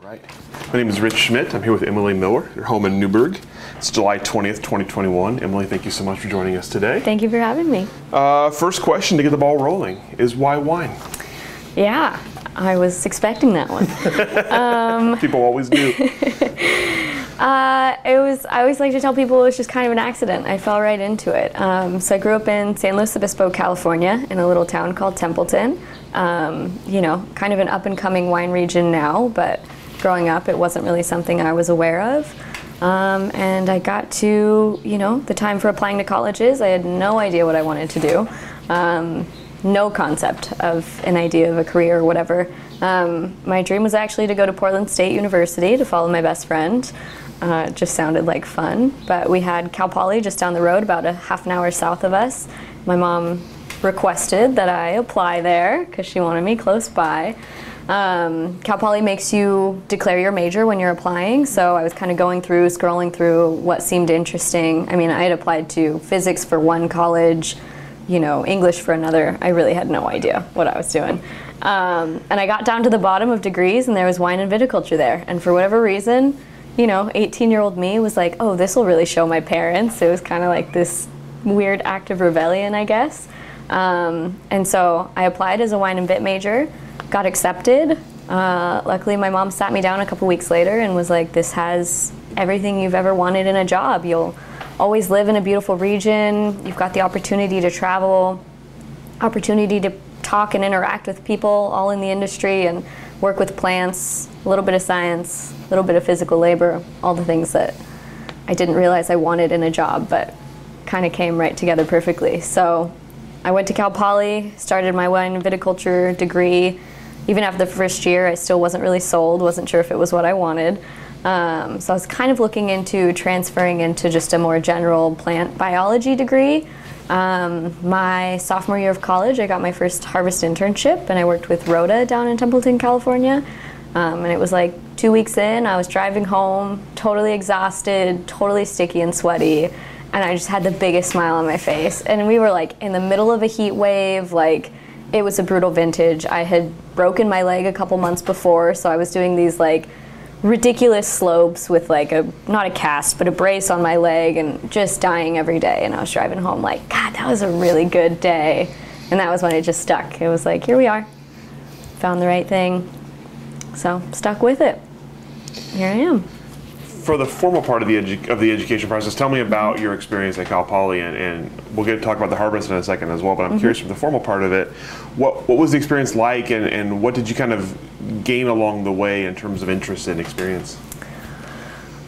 All right. My name is Rich Schmidt. I'm here with Emily Miller, your home in Newberg. It's July 20th, 2021. Emily, thank you so much for joining us today. Thank you for having me. Uh, first question to get the ball rolling is why wine? Yeah, I was expecting that one. People always do. Uh, it was. I always like to tell people it was just kind of an accident. I fell right into it. Um, so I grew up in San Luis Obispo, California, in a little town called Templeton. Um, you know, kind of an up and coming wine region now, but growing up, it wasn't really something I was aware of. Um, and I got to, you know, the time for applying to colleges. I had no idea what I wanted to do. Um, no concept of an idea of a career or whatever. Um, my dream was actually to go to Portland State University to follow my best friend. Uh, it just sounded like fun. But we had Cal Poly just down the road, about a half an hour south of us. My mom requested that I apply there because she wanted me close by. Um, Cal Poly makes you declare your major when you're applying, so I was kind of going through, scrolling through what seemed interesting. I mean, I had applied to physics for one college, you know, English for another. I really had no idea what I was doing. Um, and I got down to the bottom of degrees, and there was wine and viticulture there. And for whatever reason, you know, 18 year old me was like, oh, this will really show my parents. It was kind of like this weird act of rebellion, I guess. Um, and so I applied as a wine and vit major, got accepted. Uh, luckily, my mom sat me down a couple weeks later and was like, this has everything you've ever wanted in a job. You'll always live in a beautiful region, you've got the opportunity to travel, opportunity to talk and interact with people all in the industry and work with plants, a little bit of science, a little bit of physical labor, all the things that I didn't realize I wanted in a job, but kind of came right together perfectly. So I went to Cal Poly, started my wine viticulture degree. Even after the first year, I still wasn't really sold, wasn't sure if it was what I wanted. Um, so I was kind of looking into transferring into just a more general plant biology degree. Um, my sophomore year of college, I got my first harvest internship, and I worked with Rotta down in Templeton, California. Um, and it was like two weeks in, I was driving home, totally exhausted, totally sticky and sweaty, and I just had the biggest smile on my face. And we were like in the middle of a heat wave, like it was a brutal vintage. I had broken my leg a couple months before, so I was doing these like ridiculous slopes with like a not a cast but a brace on my leg and just dying every day. And I was driving home like god that was a really good day. And that was when it just stuck. It was like here we are. Found the right thing. So stuck with it. Here I am For the formal part of the, edu- of the education process, tell me about your experience at Cal Poly, and, and we'll get to talk about the harvest in a second as well. But I'm curious from the formal part of it, what what was the experience like, and, and what did you kind of gain along the way in terms of interest and experience?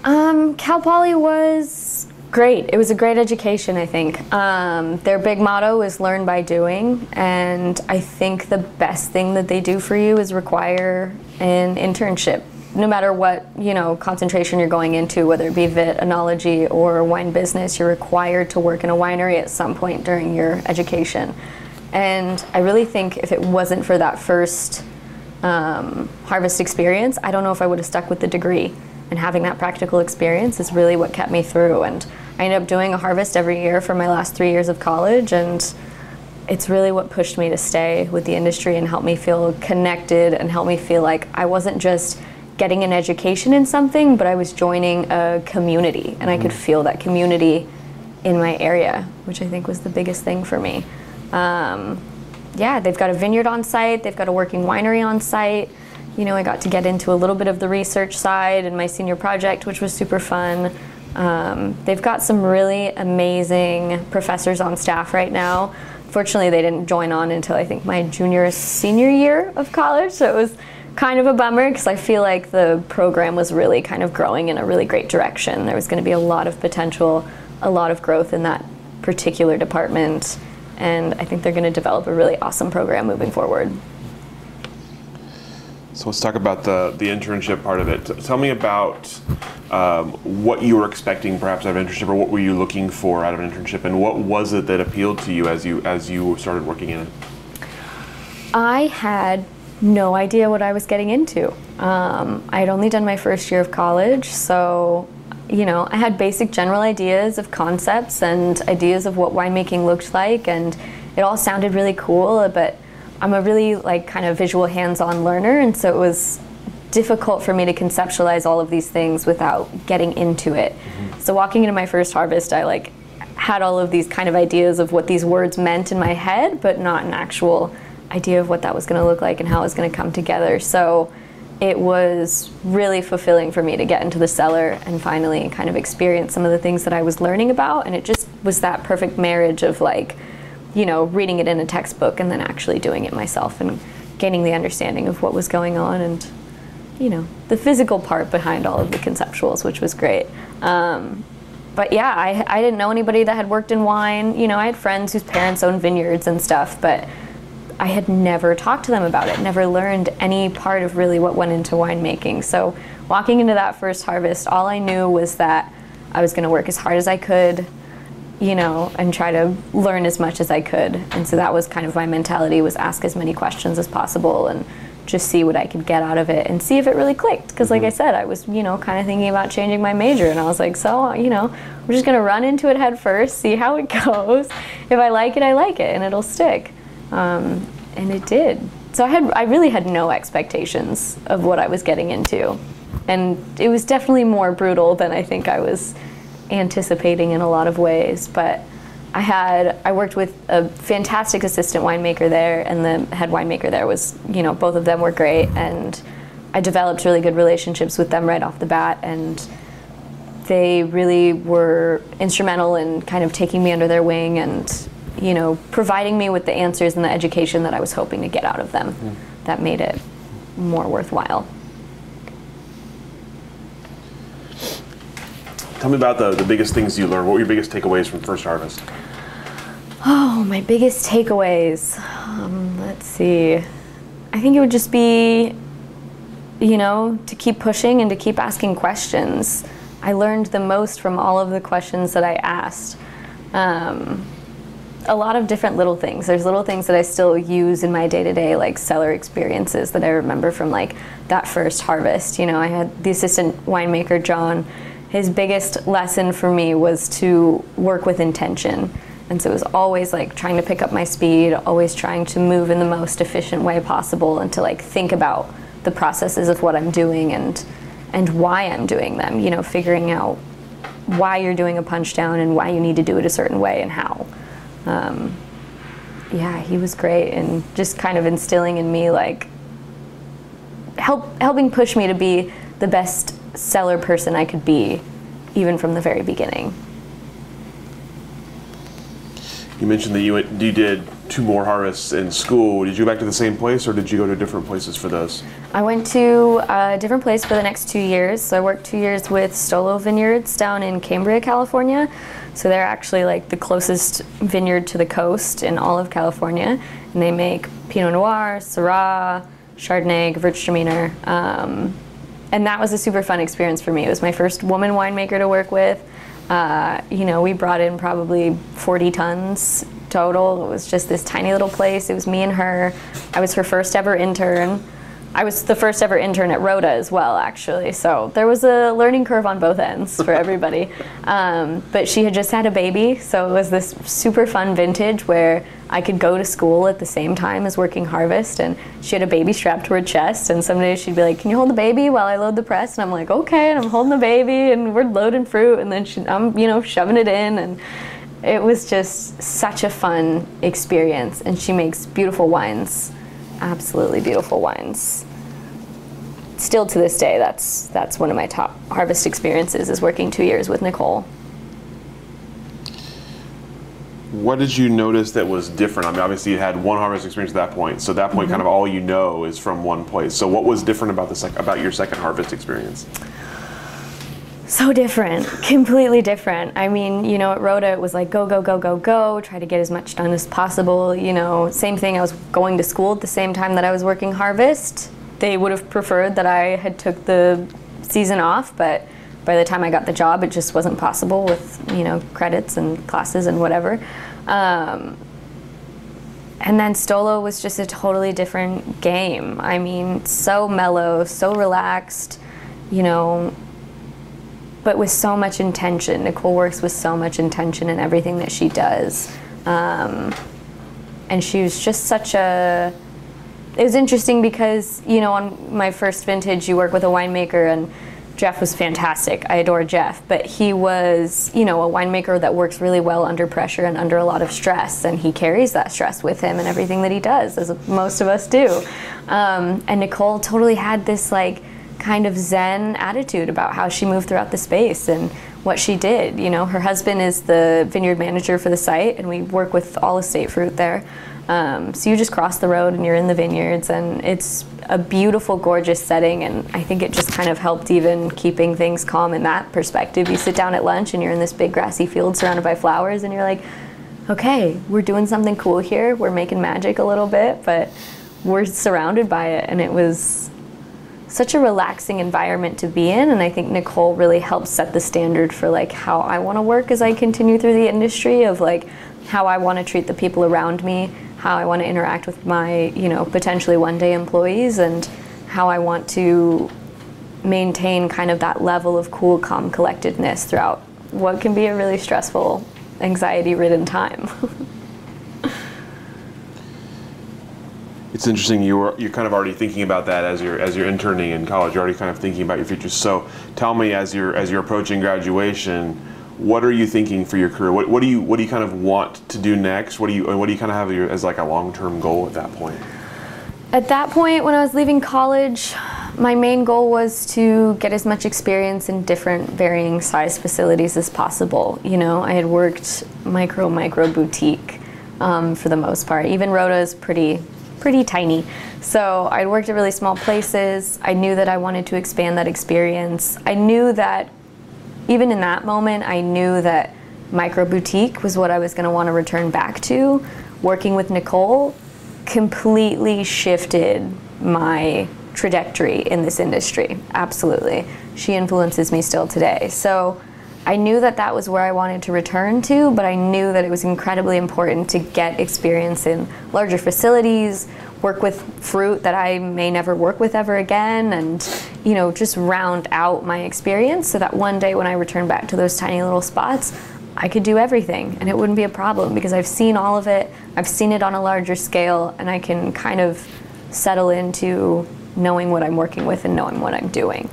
Um, Cal Poly was great. It was a great education, I think. Um, their big motto is learn by doing, and I think the best thing that they do for you is require an internship. No matter what you know concentration you're going into, whether it be vit, enology, or wine business, you're required to work in a winery at some point during your education. And I really think if it wasn't for that first um, harvest experience, I don't know if I would have stuck with the degree. And having that practical experience is really what kept me through. And I ended up doing a harvest every year for my last three years of college. And it's really what pushed me to stay with the industry and help me feel connected and help me feel like I wasn't just getting an education in something, but I was joining a community. And I could feel that community in my area, which I think was the biggest thing for me. Um, yeah, they've got a vineyard on site, they've got a working winery on site. You know, I got to get into a little bit of the research side and my senior project, which was super fun. Um, they've got some really amazing professors on staff right now. Fortunately, they didn't join on until I think my junior senior year of college, so it was kind of a bummer because I feel like the program was really kind of growing in a really great direction. There was going to be a lot of potential, a lot of growth in that particular department, and I think they're going to develop a really awesome program moving forward. So let's talk about the, the internship part of it. Tell me about um, what you were expecting perhaps out of an internship, or what were you looking for out of an internship, and what was it that appealed to you as you as you started working in it? I had no idea what I was getting into. Um, I had only done my first year of college, so you know I had basic general ideas of concepts and ideas of what winemaking looked like, and it all sounded really cool. But I'm a really like kind of visual hands-on learner, and so it was difficult for me to conceptualize all of these things without getting into it. Mm-hmm. So walking into my first harvest, I like had all of these kind of ideas of what these words meant in my head, but not an actual idea of what that was going to look like and how it was going to come together. So it was really fulfilling for me to get into the cellar and finally kind of experience some of the things that I was learning about. And it just was that perfect marriage of like, you know, reading it in a textbook and then actually doing it myself and gaining the understanding of what was going on and, you know, the physical part behind all of the conceptuals, which was great. Um, but yeah, I, I didn't know anybody that had worked in wine. You know, I had friends whose parents owned vineyards and stuff, but I had never talked to them about it, never learned any part of really what went into winemaking. So walking into that first harvest, all I knew was that I was going to work as hard as I could, you know, and try to learn as much as I could. And so that was kind of my mentality was ask as many questions as possible and just see what I could get out of it and see if it really clicked. Because, mm-hmm. like I said, I was, you know, kind of thinking about changing my major, and I was like, so, you know, I'm just gonna run into it head first, see how it goes. If I like it, I like it, and it'll stick. Um, and it did. So I had I really had no expectations of what I was getting into. And it was definitely more brutal than I think I was anticipating in a lot of ways, but I had I worked with a fantastic assistant winemaker there and the head winemaker there was, you know, both of them were great and I developed really good relationships with them right off the bat and they really were instrumental in kind of taking me under their wing and you know, providing me with the answers and the education that I was hoping to get out of them. Mm. That made it more worthwhile. Tell me about the, the biggest things you learned. What were your biggest takeaways from First Harvest? Oh, my biggest takeaways. Um, let's see. I think it would just be, you know, to keep pushing and to keep asking questions. I learned the most from all of the questions that I asked. Um, a lot of different little things. There's little things that I still use in my day to day, like cellar experiences that I remember from like that first harvest. You know, I had the assistant winemaker, John. His biggest lesson for me was to work with intention. And so it was always like trying to pick up my speed, always trying to move in the most efficient way possible and to like think about the processes of what I'm doing and and why I'm doing them, you know, figuring out why you're doing a punch down and why you need to do it a certain way and how um, yeah, he was great and just kind of instilling in me like help helping push me to be the best cellar person I could be, even from the very beginning. You mentioned that you went, you did two more harvests in school. Did you go back to the same place, or did you go to different places for those? I went to a different place for the next two years. So I worked two years with Stolo Vineyards down in Cambria, California. So they're actually like the closest vineyard to the coast in all of California, and they make Pinot Noir, Syrah, Chardonnay, Gewürztraminer. Um, and that was a super fun experience for me. It was my first woman winemaker to work with. Uh, you know, we brought in probably 40 tons total. It was just this tiny little place. It was me and her. I was her first ever intern. I was the first ever intern at Rotta as well, actually. So there was a learning curve on both ends for everybody. um, but she had just had a baby, so it was this super fun vintage where I could go to school at the same time as working harvest. And she had a baby strapped to her chest. And some days she'd be like, "Can you hold the baby while I load the press?" And I'm like, "Okay." And I'm holding the baby, and we're loading fruit, and then she, I'm, you know, shoving it in and it was just such a fun experience and she makes beautiful wines absolutely beautiful wines. Still to this day, that's that's one of my top harvest experiences is working two years with Nicole. What did you notice that was different? I mean, obviously you had one harvest experience at that point, so at that point, mm-hmm. kind of all you know is from one place. So, what was different about the sec- about your second harvest experience? So different, completely different. I mean, you know, at Rotta it was like go, go, go, go, go, try to get as much done as possible. You know, same thing. I was going to school at the same time that I was working harvest. They would have preferred that I had took the season off, but by the time I got the job, it just wasn't possible with you know credits and classes and whatever. Um, and then Stolo was just a totally different game. I mean, so mellow, so relaxed, you know, but with so much intention. Nicole works with so much intention in everything that she does. Um, and she was just such a. It was interesting because, you know, on my first vintage, you work with a winemaker and Jeff was fantastic. I adore Jeff, but he was, you know, a winemaker that works really well under pressure and under a lot of stress, and he carries that stress with him and everything that he does, as most of us do. Um, and Nicole totally had this like kind of zen attitude about how she moved throughout the space and what she did. You know, her husband is the vineyard manager for the site, and we work with all estate fruit there. Um, so you just cross the road and you're in the vineyards, and it's a beautiful, gorgeous setting. And I think it just kind of helped even keeping things calm in that perspective. You sit down at lunch and you're in this big grassy field surrounded by flowers, and you're like, okay, we're doing something cool here. We're making magic a little bit, but we're surrounded by it. And it was such a relaxing environment to be in and i think nicole really helps set the standard for like how i want to work as i continue through the industry of like how i want to treat the people around me how I want to interact with my, you know, potentially one day employees and how I want to maintain kind of that level of cool, calm collectedness throughout what can be a really stressful, anxiety ridden time. it's interesting you were you're kind of already thinking about that as you're as you're interning in college you're already kind of thinking about your future so tell me as you're as you're approaching graduation what are you thinking for your career? What, what do you what do you kind of want to do next? What do you what do you kind of have as like a long term goal at that point? At that point, when I was leaving college, my main goal was to get as much experience in different varying size facilities as possible. You know, I had worked micro micro boutique um, for the most part. Even Rotta is pretty pretty tiny. So I'd worked at really small places. I knew that I wanted to expand that experience. I knew that even in that moment, I knew that micro boutique was what I was going to want to return back to. Working with Nicole completely shifted my trajectory in this industry. Absolutely. She influences me still today. So I knew that that was where I wanted to return to, but I knew that it was incredibly important to get experience in larger facilities, work with fruit that I may never work with ever again and you know just round out my experience so that one day when I return back to those tiny little spots I could do everything and it wouldn't be a problem because I've seen all of it I've seen it on a larger scale and I can kind of settle into knowing what I'm working with and knowing what I'm doing.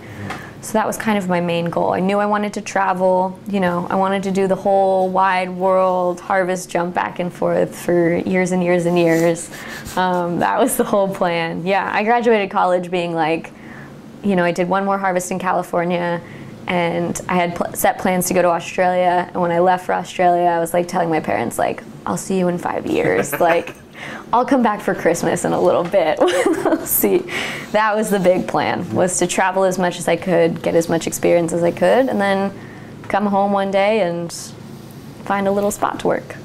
So that was kind of my main goal. I knew I wanted to travel, you know, I wanted to do the whole wide world harvest jump back and forth for years and years and years. Um, that was the whole plan. Yeah, I graduated college being like, you know, I did one more harvest in California and I had pl- set plans to go to Australia. And when I left for Australia, I was like telling my parents, like, I'll see you in five years. like, I'll come back for Christmas in a little bit. we'll see. That was the big plan, was to travel as much as I could, get as much experience as I could, and then come home one day and find a little spot to work.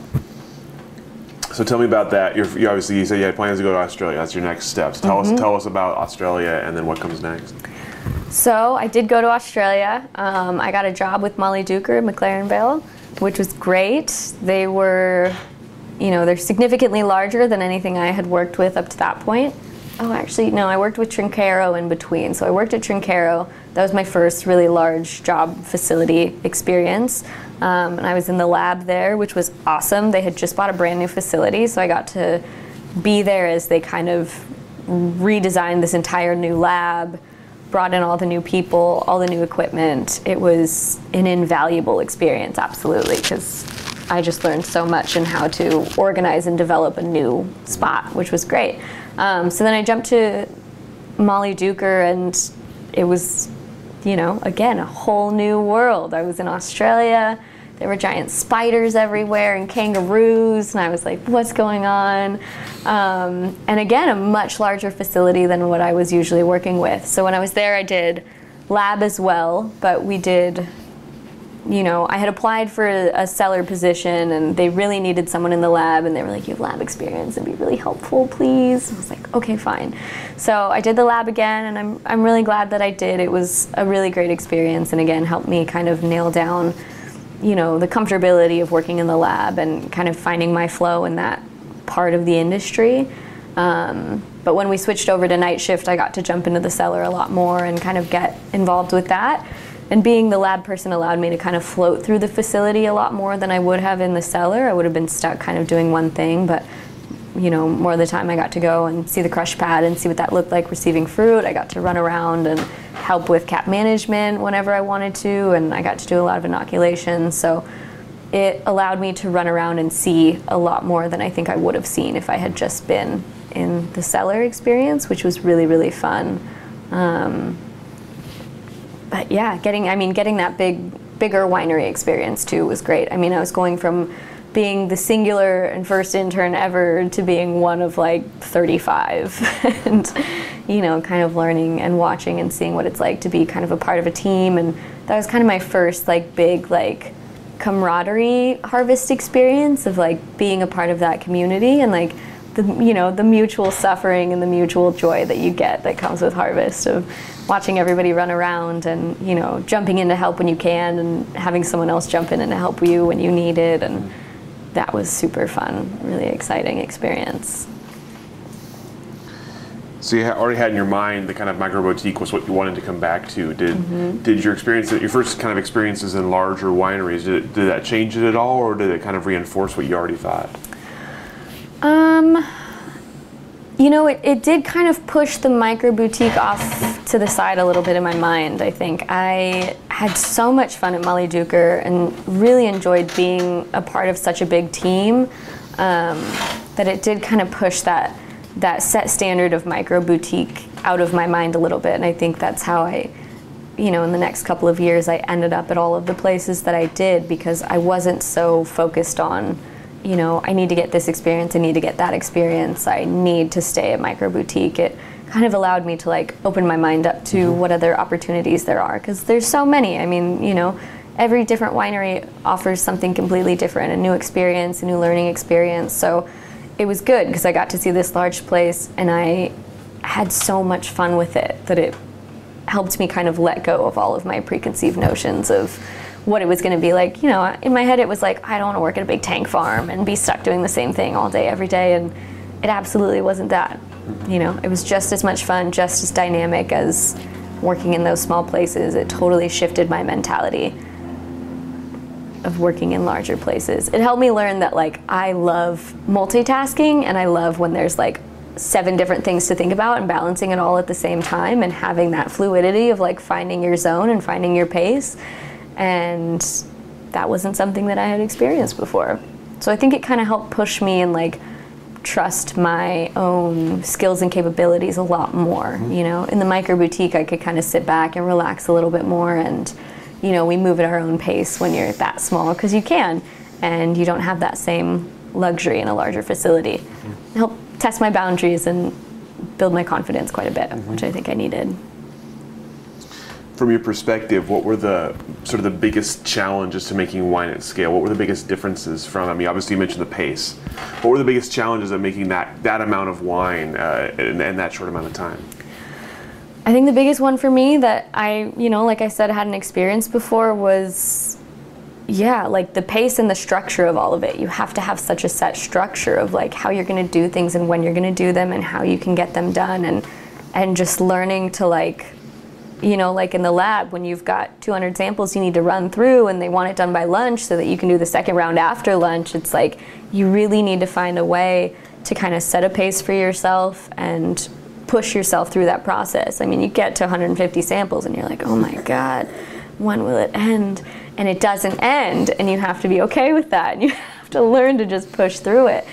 So tell me about that. You're, you obviously you said you had plans to go to Australia. That's your next steps. Tell mm-hmm. us tell us about Australia and then what comes next. So I did go to Australia. Um, I got a job with Mollydooker at McLaren Vale, which was great. They were you know, they're significantly larger than anything I had worked with up to that point. Oh, actually, no, I worked with Trinchero in between. So I worked at Trinchero. That was my first really large job facility experience. Um, and I was in the lab there, which was awesome. They had just bought a brand new facility, so I got to be there as they kind of redesigned this entire new lab, brought in all the new people, all the new equipment. It was an invaluable experience, absolutely, because I just learned so much in how to organize and develop a new spot, which was great. Um, so then I jumped to Mollydooker, and it was, you know, again, a whole new world. I was in Australia. There were giant spiders everywhere and kangaroos, and I was like, what's going on? Um, and again, a much larger facility than what I was usually working with. So when I was there, I did lab as well, but we did you know, I had applied for a cellar position and they really needed someone in the lab and they were like, you have lab experience and be really helpful, please. I was like, okay, fine. So I did the lab again and I'm, I'm really glad that I did. It was a really great experience and again helped me kind of nail down, you know, the comfortability of working in the lab and kind of finding my flow in that part of the industry. Um, but when we switched over to night shift, I got to jump into the cellar a lot more and kind of get involved with that and being the lab person allowed me to kind of float through the facility a lot more than I would have in the cellar. I would have been stuck kind of doing one thing, but you know, more of the time I got to go and see the crush pad and see what that looked like receiving fruit. I got to run around and help with cap management whenever I wanted to, and I got to do a lot of inoculations. So it allowed me to run around and see a lot more than I think I would have seen if I had just been in the cellar experience, which was really, really fun. Um, but yeah, getting I mean getting that big bigger winery experience too was great. I mean, I was going from being the singular and first intern ever to being one of like 35 and you know kind of learning and watching and seeing what it's like to be kind of a part of a team and that was kind of my first like big like camaraderie harvest experience of like being a part of that community and like the you know the mutual suffering and the mutual joy that you get that comes with harvest of watching everybody run around and you know jumping in to help when you can and having someone else jump in and help you when you need it and that was super fun really exciting experience so you already had in your mind the kind of micro boutique was what you wanted to come back to. Did mm-hmm. did your experience, your first kind of experiences in larger wineries, did, it, did that change it at all, or did it kind of reinforce what you already thought? Um, you know, it, it did kind of push the micro boutique off to the side a little bit in my mind, I think. I had so much fun at Mollydooker and really enjoyed being a part of such a big team um, that it did kind of push that, that set standard of micro boutique out of my mind a little bit. And I think that's how I, you know, in the next couple of years, I ended up at all of the places that I did because I wasn't so focused on you know, I need to get this experience, I need to get that experience, I need to stay at Micro Boutique. It kind of allowed me to like open my mind up to mm-hmm. what other opportunities there are because there's so many. I mean, you know, every different winery offers something completely different, a new experience, a new learning experience. So it was good because I got to see this large place and I had so much fun with it that it helped me kind of let go of all of my preconceived notions of what it was going to be like. You know, in my head, it was like, I don't want to work at a big tank farm and be stuck doing the same thing all day, every day. And it absolutely wasn't that. You know, it was just as much fun, just as dynamic as working in those small places. It totally shifted my mentality of working in larger places. It helped me learn that, like, I love multitasking and I love when there's like seven different things to think about and balancing it all at the same time and having that fluidity of like finding your zone and finding your pace and that wasn't something that I had experienced before. So I think it kind of helped push me and like trust my own skills and capabilities a lot more. Mm-hmm. You know, in the micro boutique, I could kind of sit back and relax a little bit more, and you know, we move at our own pace when you're that small because you can, and you don't have that same luxury in a larger facility. Mm-hmm. Help test my boundaries and build my confidence quite a bit, mm-hmm. which I think I needed from your perspective, what were the sort of the biggest challenges to making wine at scale? What were the biggest differences from? I mean, obviously you mentioned the pace. What were the biggest challenges of making that that amount of wine uh, in, in that short amount of time? I think the biggest one for me that I, you know, like I said, hadn't experienced before was, yeah, like the pace and the structure of all of it. You have to have such a set structure of like how you're going to do things and when you're going to do them and how you can get them done and and just learning to like you know, like in the lab, when you've got 200 samples you need to run through and they want it done by lunch so that you can do the second round after lunch, it's like you really need to find a way to kind of set a pace for yourself and push yourself through that process. I mean, you get to 150 samples and you're like, oh my God, when will it end? And it doesn't end, and you have to be okay with that. And you have to learn to just push through it,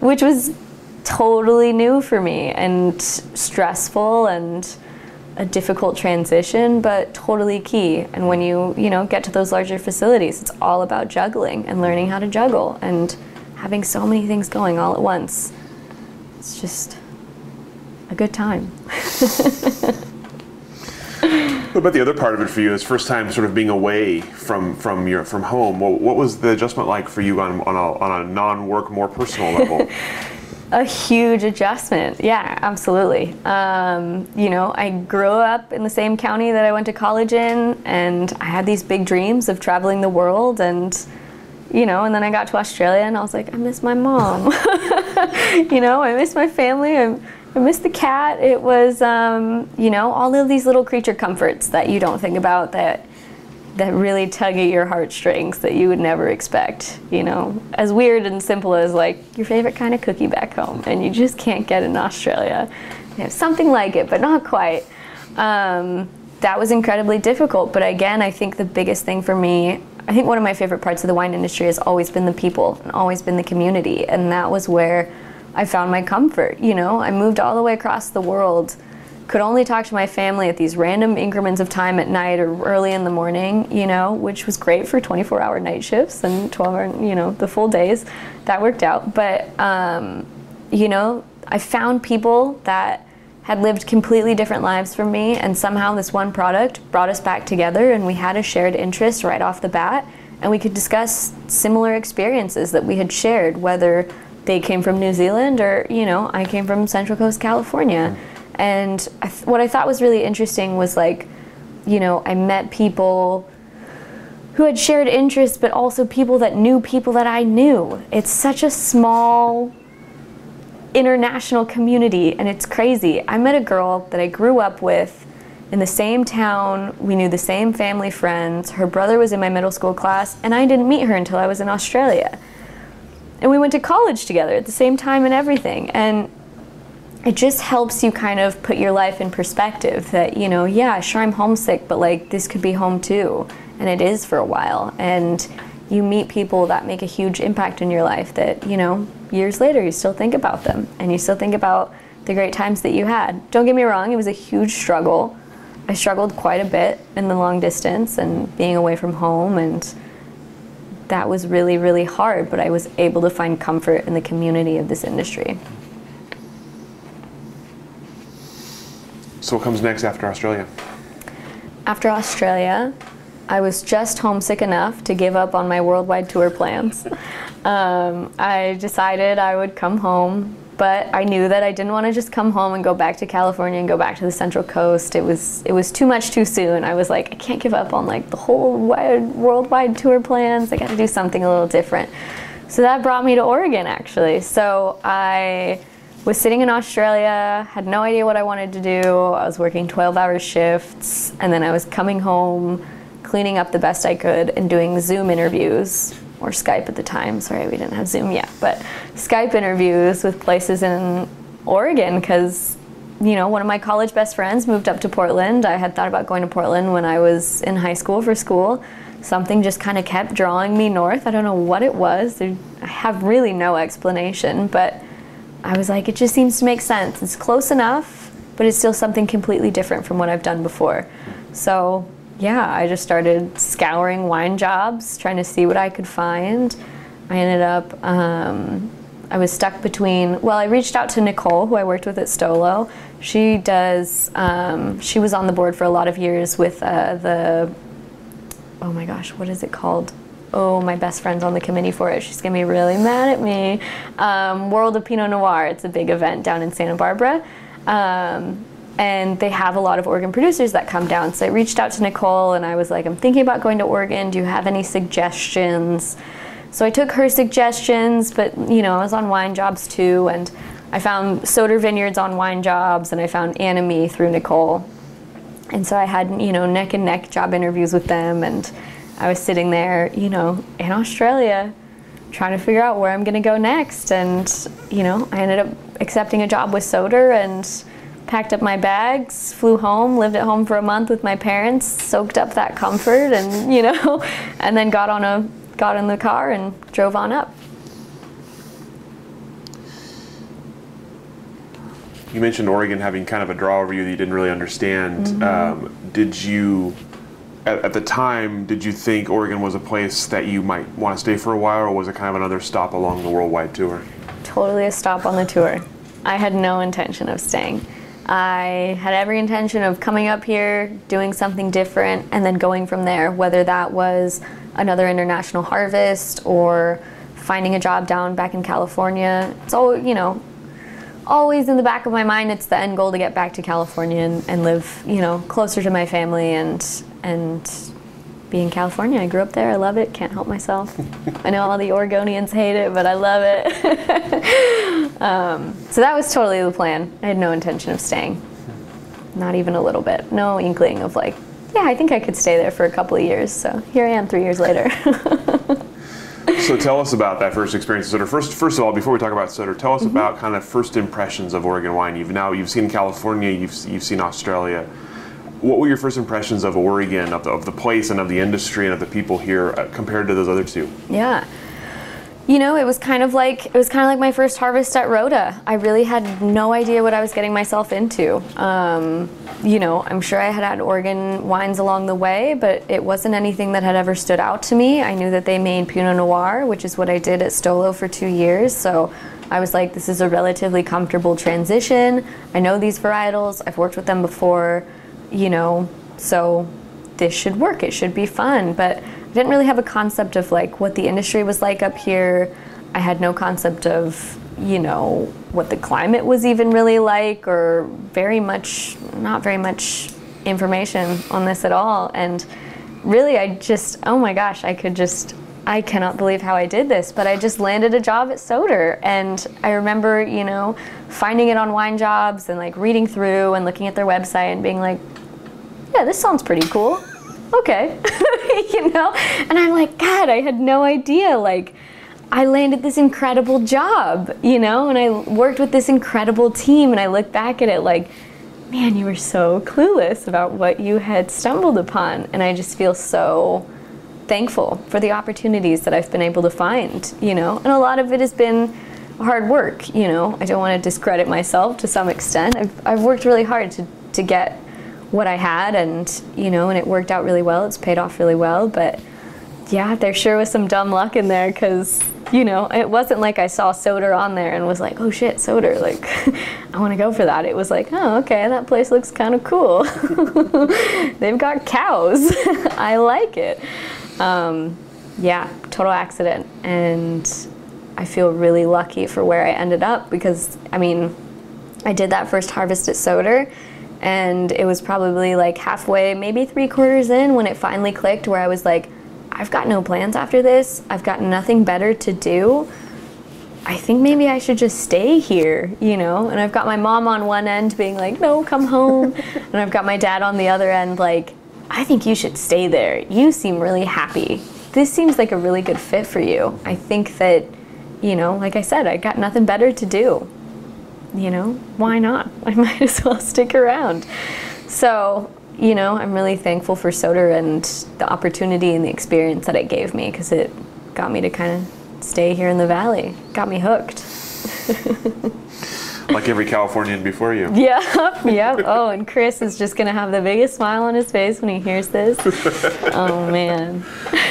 which was totally new for me and stressful and a difficult transition, but totally key. And when you, you know, get to those larger facilities, it's all about juggling and learning how to juggle and having so many things going all at once. It's just a good time. What about the other part of it for you? Is first time sort of being away from from your from home. What, what was the adjustment like for you on on a, on a non-work, more personal level? a huge adjustment. Yeah, absolutely. Um, you know, I grew up in the same county that I went to college in, and I had these big dreams of traveling the world. And, you know, and then I got to Australia and I was like, I miss my mom. you know, I miss my family. I, I miss the cat. It was, um, you know, all of these little creature comforts that you don't think about that that really tug at your heartstrings that you would never expect. You know, as weird and simple as like your favorite kind of cookie back home, and you just can't get in Australia. They have something like it, but not quite. Um, that was incredibly difficult. But again, I think the biggest thing for me, I think one of my favorite parts of the wine industry has always been the people and always been the community, and that was where I found my comfort. You know, I moved all the way across the world could only talk to my family at these random increments of time at night or early in the morning, you know, which was great for 24 hour night shifts and 12 hour, you know, the full days. That worked out. But, um, you know, I found people that had lived completely different lives from me, and somehow this one product brought us back together, and we had a shared interest right off the bat, and we could discuss similar experiences that we had shared, whether they came from New Zealand or, you know, I came from Central Coast California. Mm-hmm and I what I thought was really interesting was like, you know, I met people who had shared interests, but also people that knew people that I knew. It's such a small international community, and it's crazy. I met a girl that I grew up with in the same town. We knew the same family friends. Her brother was in my middle school class, and I didn't meet her until I was in Australia. And we went to college together at the same time and everything. And it just helps you kind of put your life in perspective that, you know, yeah, sure, I'm homesick, but like this could be home too. And it is for a while. And you meet people that make a huge impact in your life that, you know, years later you still think about them and you still think about the great times that you had. Don't get me wrong, it was a huge struggle. I struggled quite a bit in the long distance and being away from home and that was really really hard, but I was able to find comfort in the community of this industry. So what comes next after Australia? After Australia, I was just homesick enough to give up on my worldwide tour plans. Um, I decided I would come home, but I knew that I didn't want to just come home and go back to California and go back to the Central Coast. It was it was too much too soon. I was like, I can't give up on like the whole wide, worldwide tour plans. I got to do something a little different. So that brought me to Oregon actually. So I was sitting in Australia, had no idea what I wanted to do. I was working 12 hour shifts, and then I was coming home, cleaning up the best I could, and doing Zoom interviews, or Skype at the time. Sorry, we didn't have Zoom yet, but Skype interviews with places in Oregon because you know, one of my college best friends moved up to Portland. I had thought about going to Portland when I was in high school for school. Something just kind of kept drawing me north. I don't know what it was. I have really no explanation, but I was like, it just seems to make sense. It's close enough, but it's still something completely different from what I've done before. So, yeah, I just started scouring wine jobs, trying to see what I could find. I ended up, um, I was stuck between, well, I reached out to Nicole, who I worked with at Stolo. She does, um, she was on the board for a lot of years with uh, the, oh my gosh, what is it called? Oh, my best friend's on the committee for it. She's gonna be really mad at me. Um, World of Pinot Noir. It's a big event down in Santa Barbara. Um, and they have a lot of Oregon producers that come down. So I reached out to Nicole and I was like, I'm thinking about going to Oregon. Do you have any suggestions? So I took her suggestions, but you know, I was on wine jobs too, and I found Soter Vineyards on wine jobs, and I found Anime through Nicole. And so I had, you know, neck and neck job interviews with them, and I was sitting there, you know, in Australia trying to figure out where I'm going to go next. And, you know, I ended up accepting a job with Soter and packed up my bags, flew home, lived at home for a month with my parents, soaked up that comfort and, you know, and then got on a got in the car and drove on up. You mentioned Oregon having kind of a draw over you that you didn't really understand. Mm-hmm. Um, did you at, at, the time, did you think Oregon was a place that you might want to stay for a while, or was it kind of another stop along the worldwide tour? Totally a stop on the tour. I had no intention of staying. I had every intention of coming up here, doing something different, and then going from there, whether that was another international harvest or finding a job down back in California. It's all, you know, always in the back of my mind, it's the end goal to get back to California and, and live, you know, closer to my family and, and be in California. I grew up there. I love it. Can't help myself. I know all the Oregonians hate it, but I love it. um, so that was totally the plan. I had no intention of staying. Not even a little bit. No inkling of like, yeah, I think I could stay there for a couple of years. So here I am three years later. so tell us about that first experience at Soter. First, first of all, before we talk about Soter, tell us mm-hmm. about kind of first impressions of Oregon wine. You've now you've seen California, you've you've seen Australia what were your first impressions of Oregon, of the, of the place and of the industry and of the people here uh, compared to those other two? Yeah. You know, it was kind of like it was kind of like my first harvest at Rotta. I really had no idea what I was getting myself into. Um, you know, I'm sure I had had Oregon wines along the way, but it wasn't anything that had ever stood out to me. I knew that they made Pinot Noir, which is what I did at Stolo for two years. So I was like, this is a relatively comfortable transition. I know these varietals. I've worked with them before you know, so this should work. It should be fun. But I didn't really have a concept of like what the industry was like up here. I had no concept of, you know, what the climate was even really like or very much, not very much information on this at all. And really, I just, oh my gosh, I could just, I cannot believe how I did this, but I just landed a job at Soter. And I remember, you know, finding it on wine jobs and like reading through and looking at their website and being like, yeah, this sounds pretty cool. Okay. you know? And I'm like, God, I had no idea. Like, I landed this incredible job, you know, and I worked with this incredible team. And I look back at it like, man, you were so clueless about what you had stumbled upon. And I just feel so thankful for the opportunities that I've been able to find, you know, and a lot of it has been hard work, you know. I don't want to discredit myself to some extent. I've, I've worked really hard to, to get what I had, and you know, and it worked out really well. It's paid off really well, but yeah, there sure was some dumb luck in there because you know it wasn't like I saw Soter on there and was like, oh shit, Soter, like I want to go for that. It was like, oh okay, that place looks kind of cool. They've got cows. I like it. Um, yeah, total accident, and I feel really lucky for where I ended up because I mean, I did that first harvest at Soter and it was probably like halfway, maybe three quarters in, when it finally clicked where I was like, I've got no plans after this. I've got nothing better to do. I think maybe I should just stay here, you know? And I've got my mom on one end being like, no, come home. and I've got my dad on the other end like, I think you should stay there. You seem really happy. This seems like a really good fit for you. I think that, you know, like I said, I got nothing better to do you know, why not? I might as well stick around. So, you know, I'm really thankful for Soter and the opportunity and the experience that it gave me because it got me to kind of stay here in the valley, got me hooked. like every Californian before you. Yeah, yep. Oh, and Chris is just gonna have the biggest smile on his face when he hears this. oh man.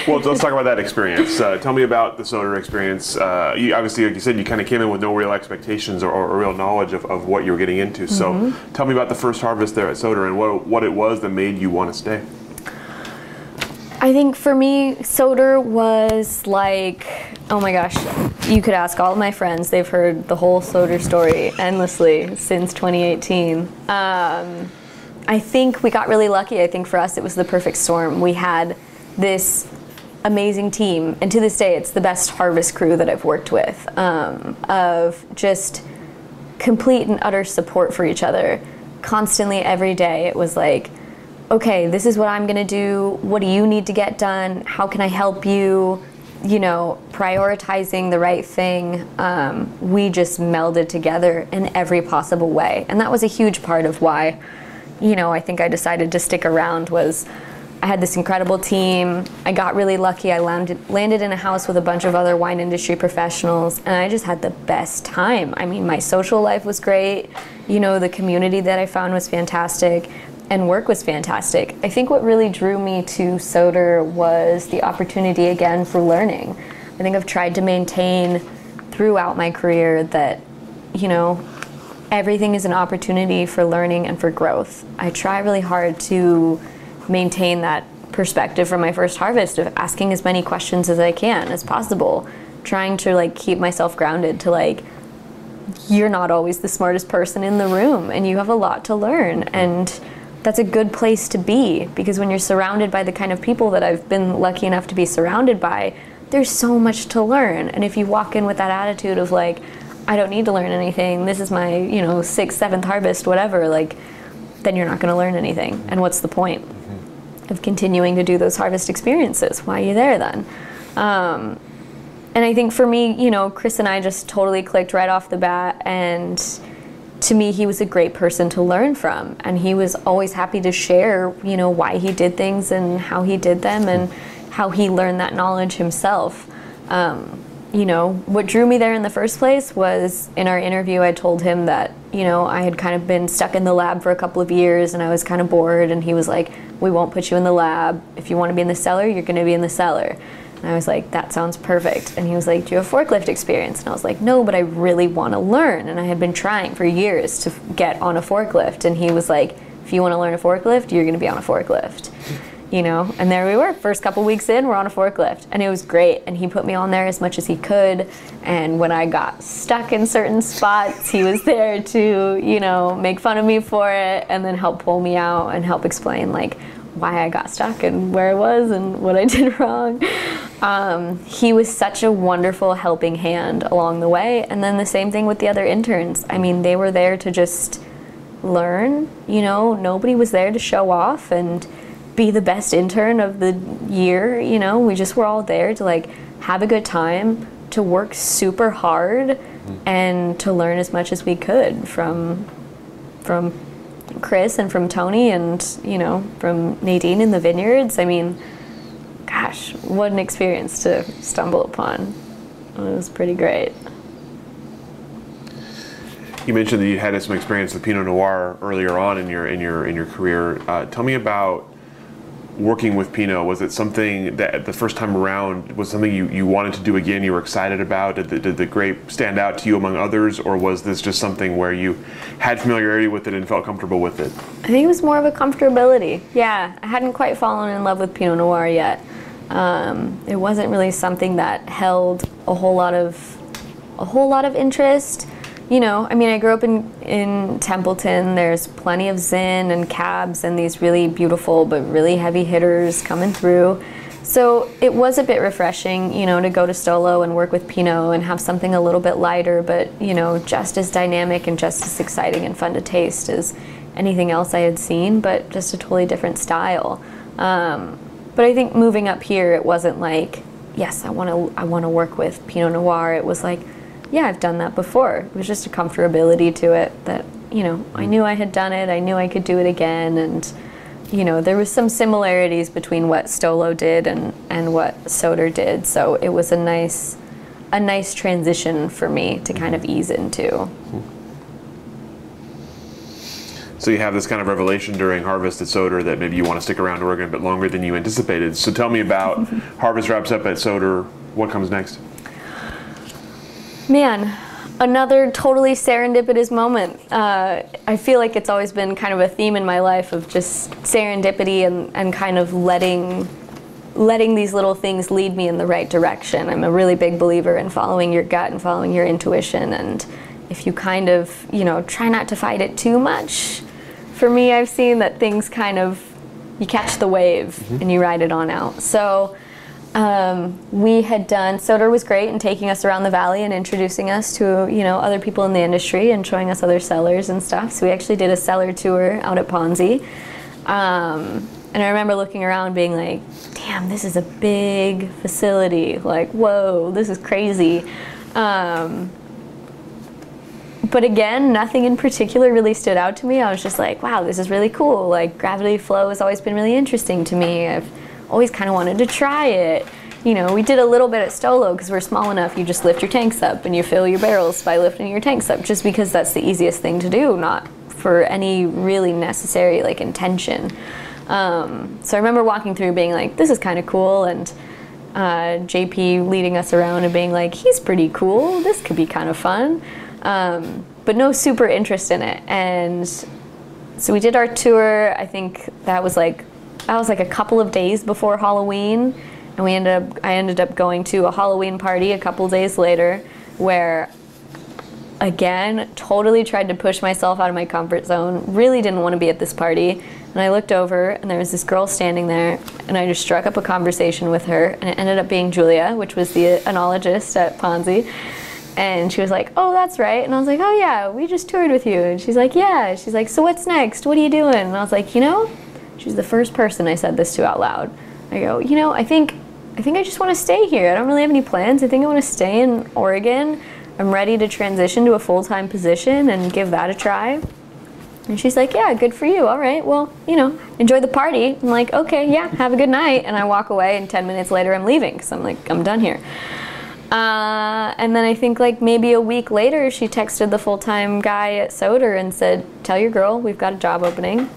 well, let's talk about that experience. Uh, tell me about the Soter experience. Uh, you, obviously, like you said, you kind of came in with no real expectations or, or real knowledge of, of, what you were getting into. So, mm-hmm. tell me about the first harvest there at Soter and what what it was that made you want to stay. I think for me, Soter was like, oh my gosh, you could ask all of my friends. They've heard the whole Soter story endlessly since 2018. Um, I think we got really lucky. I think for us, it was the perfect storm. We had this amazing team, and to this day, it's the best harvest crew that I've worked with um, of just complete and utter support for each other. Constantly, every day, it was like, okay, this is what I'm gonna do. What do you need to get done? How can I help you? You know, prioritizing the right thing. Um, we just melded together in every possible way, and that was a huge part of why, you know, I think I decided to stick around. Was I had this incredible team. I got really lucky. I landed landed in a house with a bunch of other wine industry professionals, and I just had the best time. I mean, my social life was great. You know, the community that I found was fantastic and work was fantastic. I think what really drew me to Soter was the opportunity again for learning. I think I've tried to maintain throughout my career that, you know, everything is an opportunity for learning and for growth. I try really hard to maintain that perspective from my first harvest of asking as many questions as I can as possible, trying to like keep myself grounded to like you're not always the smartest person in the room and you have a lot to learn and that's a good place to be because when you're surrounded by the kind of people that I've been lucky enough to be surrounded by, there's so much to learn. And if you walk in with that attitude of like, I don't need to learn anything, this is my, you know, sixth, seventh harvest, whatever, like, then you're not going to learn anything. And what's the point of continuing to do those harvest experiences? Why are you there then? Um, and I think for me, you know, Chris and I just totally clicked right off the bat and to me he was a great person to learn from. And he was always happy to share you know why he did things and how he did them and how he learned that knowledge himself. Um, you know what drew me there in the first place was in our interview i told him that you know i had kind of been stuck in the lab for a couple of years and i was kind of bored. And he was like we won't put you in the lab. If you want to be in the cellar you're going to be in the cellar and I was like, that sounds perfect. And he was like, do you have forklift experience? And I was like, no, but I really want to learn. And I had been trying for years to get on a forklift. And he was like, if you want to learn a forklift, you're going to be on a forklift. You know, and there we were. First couple weeks in, we're on a forklift, and it was great. And he put me on there as much as he could. And when I got stuck in certain spots, he was there to, you know, make fun of me for it, and then help pull me out and help explain like why I got stuck and where I was and what I did wrong. Um, he was such a wonderful helping hand along the way. And then the same thing with the other interns. I mean, they were there to just learn, you know, nobody was there to show off and be the best intern of the year, you know, we just were all there to like have a good time, to work super hard and to learn as much as we could from from Chris and from Tony and you know from Nadine in the vineyards. I mean, gosh, what an experience to stumble upon. It was pretty great. You mentioned that you had some experience with Pinot Noir earlier on in your in your in your career. Uh, tell me about working with Pinot. Was it something that the first time around was something you, you wanted to do again? You were excited about? Did the, did the grape stand out to you among others, or was this just something where you had familiarity with it and felt comfortable with it? I think it was more of a comfortability. Yeah, I hadn't quite fallen in love with Pinot Noir yet. Um, it wasn't really something that held a whole lot of a whole lot of interest. You know, I mean, I grew up in in Templeton. There's plenty of Zin and cabs and these really beautiful but really heavy hitters coming through. So it was a bit refreshing, you know, to go to Stolo and work with Pinot and have something a little bit lighter, but you know, just as dynamic and just as exciting and fun to taste as anything else I had seen, but just a totally different style. Um, but I think moving up here, it wasn't like, yes, I want to, I want to work with Pinot Noir. It was like, yeah, I've done that before. It was just a comfortability to it that, you know, I mm. knew I had done it. I knew I could do it again, and you know, there was some similarities between what Stolo did and and what Soter did. So it was a nice, a nice transition for me to kind of mm-hmm. ease into. So you have this kind of revelation during Harvest at Soter that maybe you want to stick around Oregon a bit longer than you anticipated. So tell me about Harvest wraps up at Soter. What comes next? Man, another totally serendipitous moment. Uh, I feel like it's always been kind of a theme in my life of just serendipity and, and kind of letting letting these little things lead me in the right direction. I'm a really big believer in following your gut and following your intuition and if you kind of, you know, try not to fight it too much, for me I've seen that things kind of you catch the wave mm-hmm. and you ride it on out. So um, we had done Soter was great in taking us around the valley and introducing us to you know other people in the industry and showing us other cellars and stuff. So we actually did a cellar tour out at Ponzi, um, and I remember looking around being like, "Damn, this is a big facility! Like, whoa, this is crazy." Um, but again, nothing in particular really stood out to me. I was just like, "Wow, this is really cool!" Like gravity flow has always been really interesting to me. I've always kind of wanted to try it. You know, we did a little bit at Stolo because we're small enough. You just lift your tanks up and you fill your barrels by lifting your tanks up, just because that's the easiest thing to do, not for any really necessary like intention. Um, so I remember walking through, being like, "This is kind of cool," and uh, JP leading us around and being like, "He's pretty cool. This could be kind of fun." Um, but no super interest in it. And so we did our tour. I think that was like that was like a couple of days before Halloween, and we ended up I ended up going to a Halloween party a couple days later where again totally tried to push myself out of my comfort zone. Really didn't want to be at this party. And I looked over and there was this girl standing there and I just struck up a conversation with her and it ended up being Julia, which was the enologist at Ponzi. And she was like, "Oh, that's right." And I was like, "Oh yeah, we just toured with you." And she's like, "Yeah." She's like, "So what's next? What are you doing?" And I was like, "You know, she's the first person I said this to out loud." I go, "You know, I think I think I just want to stay here. I don't really have any plans. I think I want to stay in Oregon. I'm ready to transition to a full-time position and give that a try." And she's like, Yeah, good for you. All right, well, you know, enjoy the party. I'm like, Okay, yeah, have a good night. And I walk away, and 10 minutes later, I'm leaving because I'm like, I'm done here. Uh, and then I think like maybe a week later, she texted the full time guy at Soter and said, Tell your girl we've got a job opening.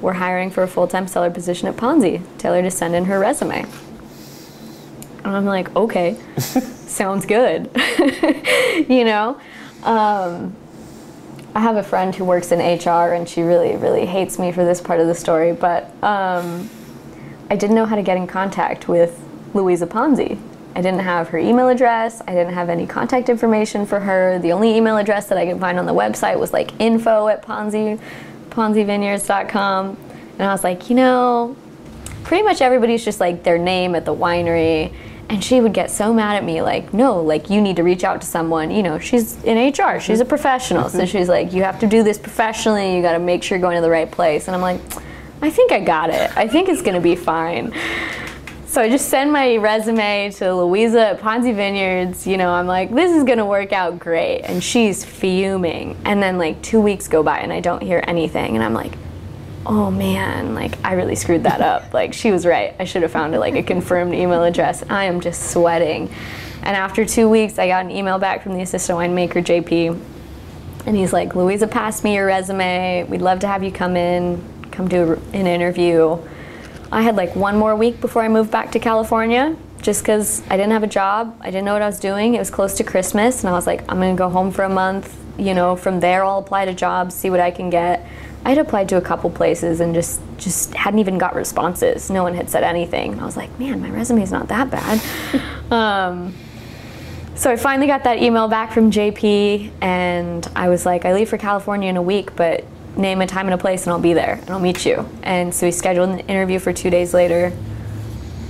We're hiring for a full time cellar position at Ponzi. Tell her to send in her resume. And I'm like, Okay, sounds good. you know? Um, I have a friend who works in HR and she really, really hates me for this part of the story, but um, I didn't know how to get in contact with Louisa Ponzi. I didn't have her email address. I didn't have any contact information for her. The only email address that I could find on the website was like info at Ponzi, ponzivineyards.com. And I was like, you know, pretty much everybody's just like their name at the winery. And she would get so mad at me, like, no, like, you need to reach out to someone. You know, she's in HR, she's a professional. So she's like, you have to do this professionally, you gotta make sure you're going to the right place. And I'm like, I think I got it. I think it's gonna be fine. So I just send my resume to Louisa at Ponzi Vineyards. You know, I'm like, this is gonna work out great. And she's fuming. And then like two weeks go by and I don't hear anything. And I'm like, oh man, like I really screwed that up. Like she was right. I should have found it like a confirmed email address. I am just sweating. And after two weeks, I got an email back from the assistant winemaker, JP. And he's like, Louisa passed me your resume. We'd love to have you come in, come do an interview. I had like one more week before I moved back to California just because I didn't have a job. I didn't know what I was doing. It was close to Christmas, and I was like, I'm gonna go home for a month. You know, from there, I'll apply to jobs, see what I can get. I had applied to a couple places and just just hadn't even got responses. No one had said anything. I was like, man, my resume is not that bad. um, so I finally got that email back from JP, and I was like, I leave for California in a week, but name a time and a place, and I'll be there, and I'll meet you. And so we scheduled an interview for two days later.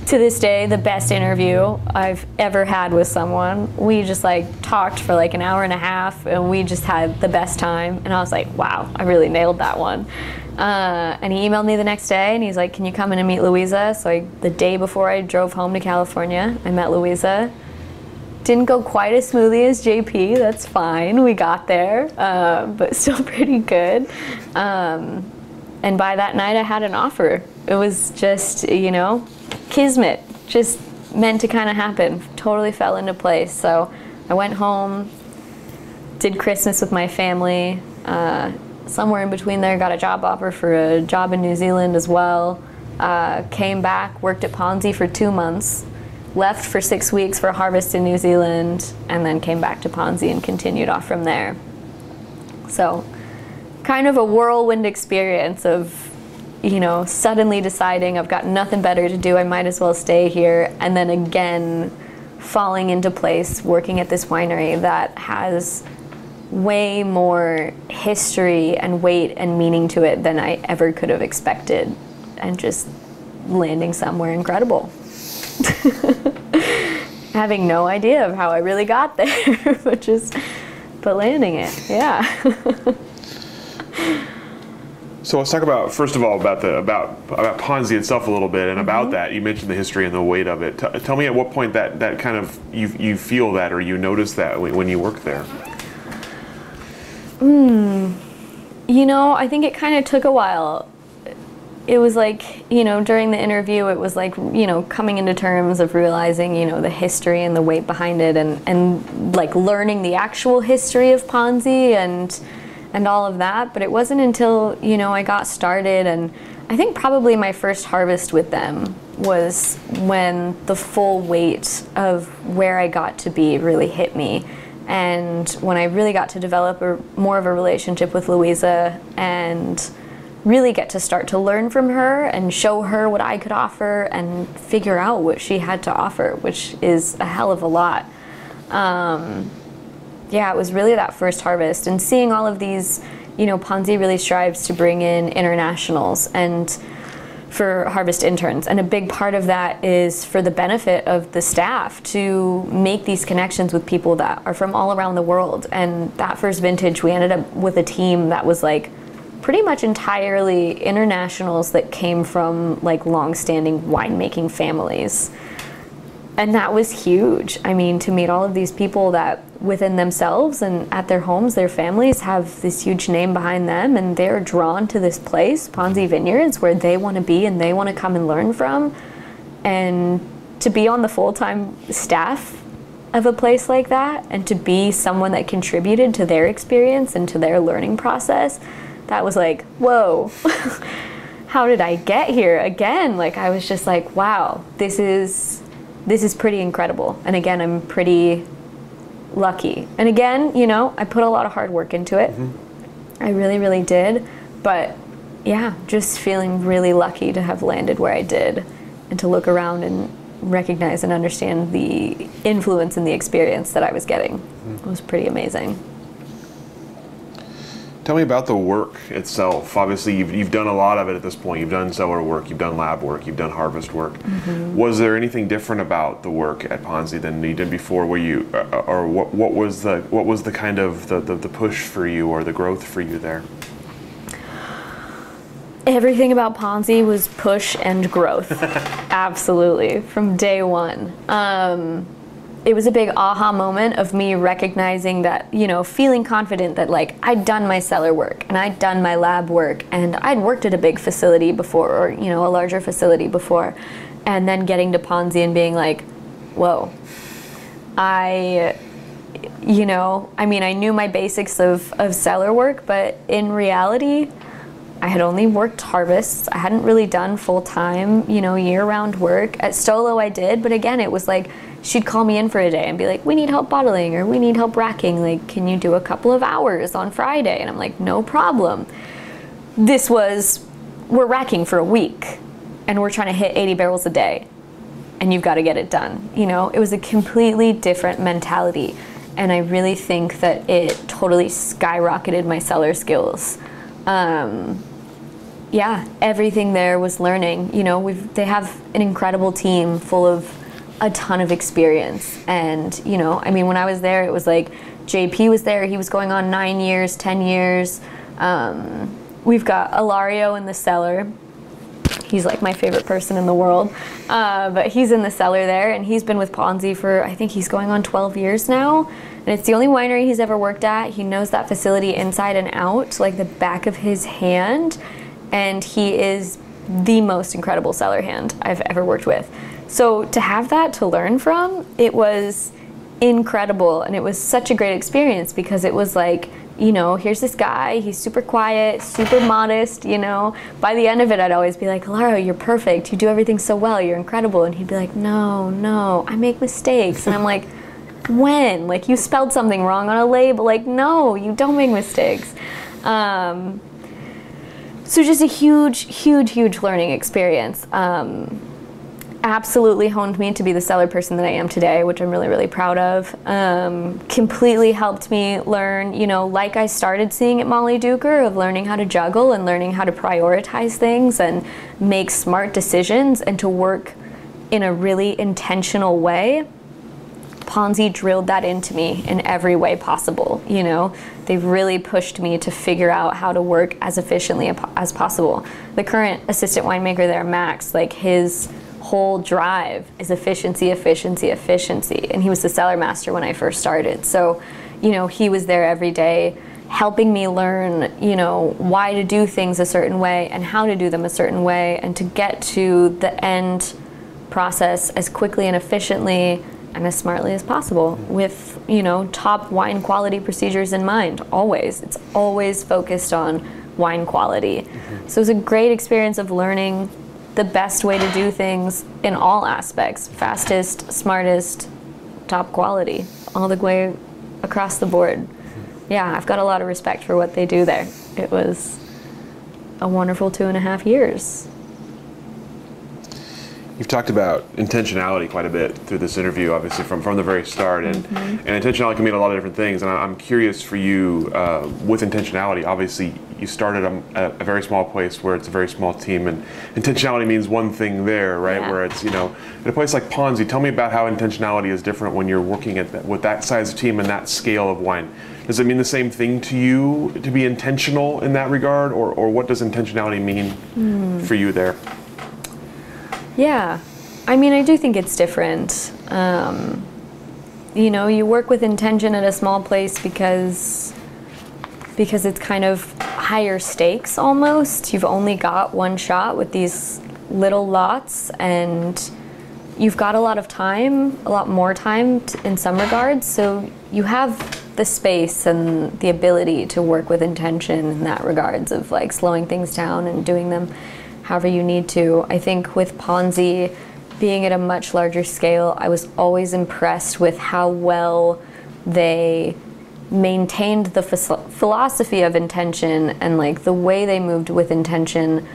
To this day, the best interview I've ever had with someone. We just like talked for like an hour and a half, and we just had the best time. And I was like, wow, I really nailed that one. Uh, and he emailed me the next day, and he's like, "Can you come in and meet Louisa?" So I, the day before I drove home to California, I met Louisa didn't go quite as smoothly as JP. That's fine. We got there, uh, but still pretty good. Um, and by that night, I had an offer. It was just, you know, kismet, just meant to kind of happen. Totally fell into place. So I went home, did Christmas with my family. Uh, somewhere in between there, got a job offer for a job in New Zealand as well. Uh, came back, worked at Ponzi for two months left for six weeks for harvest in New Zealand, and then came back to Ponzi and continued off from there. So, kind of a whirlwind experience of, you know, suddenly deciding I've got nothing better to do, I might as well stay here, and then again falling into place working at this winery that has way more history and weight and meaning to it than I ever could have expected, and just landing somewhere incredible. Having no idea of how I really got there, but just but landing it, yeah. So let's talk about first of all about the about about Ponzi itself a little bit, and about that you mentioned the history and the weight of it. T- tell me at what point that that kind of you you feel that or you notice that when when you work there. Hmm. You know, I think it kind of took a while. It was like, you know, during the interview, it was like, you know, coming into terms of realizing, you know, the history and the weight behind it and, and like learning the actual history of Ponzi and, and all of that. But it wasn't until, you know, I got started and I think probably my first harvest with them was when the full weight of where I got to be really hit me And when I really got to develop a, more of a relationship with Louisa and really get to start to learn from her and show her what I could offer and figure out what she had to offer, which is a hell of a lot. Um, yeah, it was really that first harvest and seeing all of these, you know, Ponzi really strives to bring in internationals and for harvest interns. And a big part of that is for the benefit of the staff to make these connections with people that are from all around the world. And that first vintage, we ended up with a team that was like pretty much entirely internationals that came from like long-standing winemaking families. And that was huge. I mean, to meet all of these people that within themselves and at their homes, their families have this huge name behind them and they're drawn to this place, Ponzi Vineyards, where they want to be and they want to come and learn from. And to be on the full time staff of a place like that and to be someone that contributed to their experience and to their learning process, that was like, whoa. How did I get here again? Like I was just like, wow, this is this is pretty incredible. And again, I'm pretty lucky. And again, you know, I put a lot of hard work into it. Mm-hmm. I really, really did. But yeah, just feeling really lucky to have landed where I did and to look around and recognize and understand the influence and the experience that I was getting. Mm-hmm. It was pretty amazing. Tell me about the work itself. Obviously, you've, you've done a lot of it at this point. You've done cellar work, you've done lab work, you've done harvest work. Mm-hmm. Was there anything different about the work at Ponzi than you did before? Were you, uh, or what, what was the what was the kind of the, the, the push for you or the growth for you there? Everything about Ponzi was push and growth. Absolutely, from day one. Um, it was a big aha moment of me recognizing that, you know, feeling confident that like I'd done my cellar work and I'd done my lab work and I'd worked at a big facility before or, you know, a larger facility before. And then getting to Ponzi and being like, whoa, I, you know, I mean, I knew my basics of, of cellar work, but in reality, I had only worked harvests. I hadn't really done full time, you know, year round work. At Stolo, I did, but again, it was like she'd call me in for a day and be like, we need help bottling or we need help racking. Like, can you do a couple of hours on Friday? And I'm like, no problem. This was, we're racking for a week and we're trying to hit 80 barrels a day and you've got to get it done. You know, it was a completely different mentality. And I really think that it totally skyrocketed my cellar skills. Um, yeah, everything there was learning. You know, we've they have an incredible team full of a ton of experience. And, you know, I mean, when I was there, it was like JP was there. He was going on nine years, 10 years. Um, we've got Alario in the cellar. He's like my favorite person in the world. Uh, but he's in the cellar there, and he's been with Ponzi for, I think he's going on 12 years now. And it's the only winery he's ever worked at. He knows that facility inside and out, like the back of his hand. And he is the most incredible cellar hand I've ever worked with. So to have that to learn from, it was incredible and it was such a great experience because it was like you know, here's this guy, he's super quiet, super modest, you know. By the end of it, I'd always be like, Lara, you're perfect. You do everything so well. You're incredible. And he'd be like, no, no, I make mistakes. And I'm like, when? Like, you spelled something wrong on a label. Like, no, you don't make mistakes. Um, so just a huge, huge, huge learning experience. Um, absolutely honed me to be the cellar person that I am today, which I'm really, really proud of. Um, completely helped me learn, you know, like I started seeing at Mollydooker, of learning how to juggle and learning how to prioritize things and make smart decisions and to work in a really intentional way. Ponzi drilled that into me in every way possible. You know, they've really pushed me to figure out how to work as efficiently as possible. The current assistant winemaker there, Max, like his whole drive is efficiency, efficiency, efficiency. And he was the cellar master when I first started. So, you know, he was there every day helping me learn, you know, why to do things a certain way and how to do them a certain way and to get to the end process as quickly and efficiently and as smartly as possible with, you know, top wine quality procedures in mind always. It's always focused on wine quality. Mm-hmm. So it was a great experience of learning the best way to do things in all aspects fastest, smartest, top quality, all the way across the board. Yeah, I've got a lot of respect for what they do there. It was a wonderful two and a half years. You've talked about intentionality quite a bit through this interview, obviously from, from the very start, and, mm-hmm. and intentionality can mean a lot of different things. And I'm curious for you uh, with intentionality. Obviously, you started a, a, very small place where it's a very small team, and intentionality means one thing there, right? Yeah. Where it's you know, in a place like Ponzi. Tell me about how intentionality is different when you're working at that, with that size of team and that scale of wine. Does it mean the same thing to you to be intentional in that regard, or, or what does intentionality mean mm. for you there? Yeah, I mean, I do think it's different. Um, you know, you work with intention at a small place because because it's kind of higher stakes almost. You've only got one shot with these little lots and you've got a lot of time, a lot more time in some regards. So you have the space and the ability to work with intention in that regards of like slowing things down and doing them however you need to. I think with Ponzi being at a much larger scale, I was always impressed with how well they maintained the philosophy of intention and like the way they moved with intention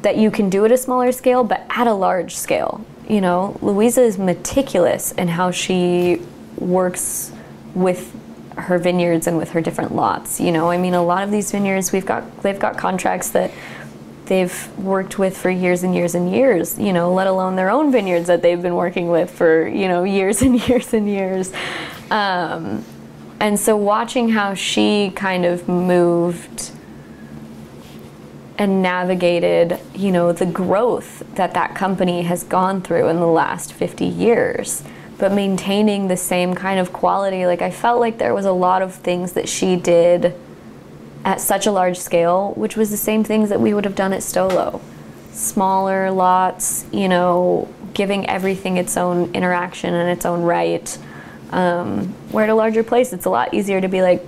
that you can do at a smaller scale but at a large scale. You know, Louisa is meticulous in how she works with her vineyards and with her different lots. You know, I mean a lot of these vineyards we've got they've got contracts that they've worked with for years and years and years, you know, let alone their own vineyards that they've been working with for, you know, years and years and years. Um, and so watching how she kind of moved and navigated, you know, the growth that that company has gone through in the last 50 years, but maintaining the same kind of quality. Like I felt like there was a lot of things that she did at such a large scale, which was the same things that we would have done at Stolo. Smaller lots, you know, giving everything its own interaction and its own right. Um, where at a larger place, it's a lot easier to be like,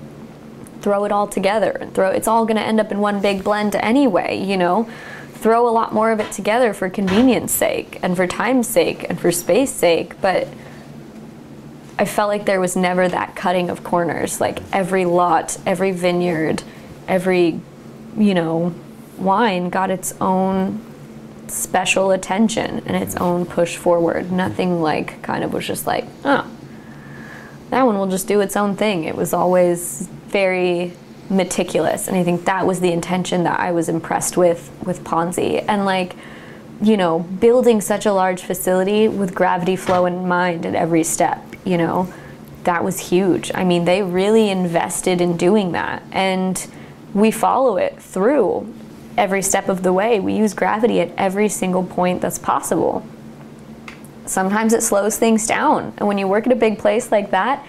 throw it all together and throw it's all going to end up in one big blend anyway, you know. Throw a lot more of it together for convenience sake and for time's sake and for space sake, but I felt like there was never that cutting of corners. Like every lot, every vineyard, every, you know, wine got its own special attention and its own push forward. Nothing like kind of was just like, oh, that one will just do its own thing. It was always very meticulous, and I think that was the intention that I was impressed with with Ponzi. And like, you know, building such a large facility with gravity flow in mind at every step, you know, that was huge. I mean, they really invested in doing that. And we follow it through every step of the way. We use gravity at every single point that's possible. Sometimes it slows things down. And when you work at a big place like that,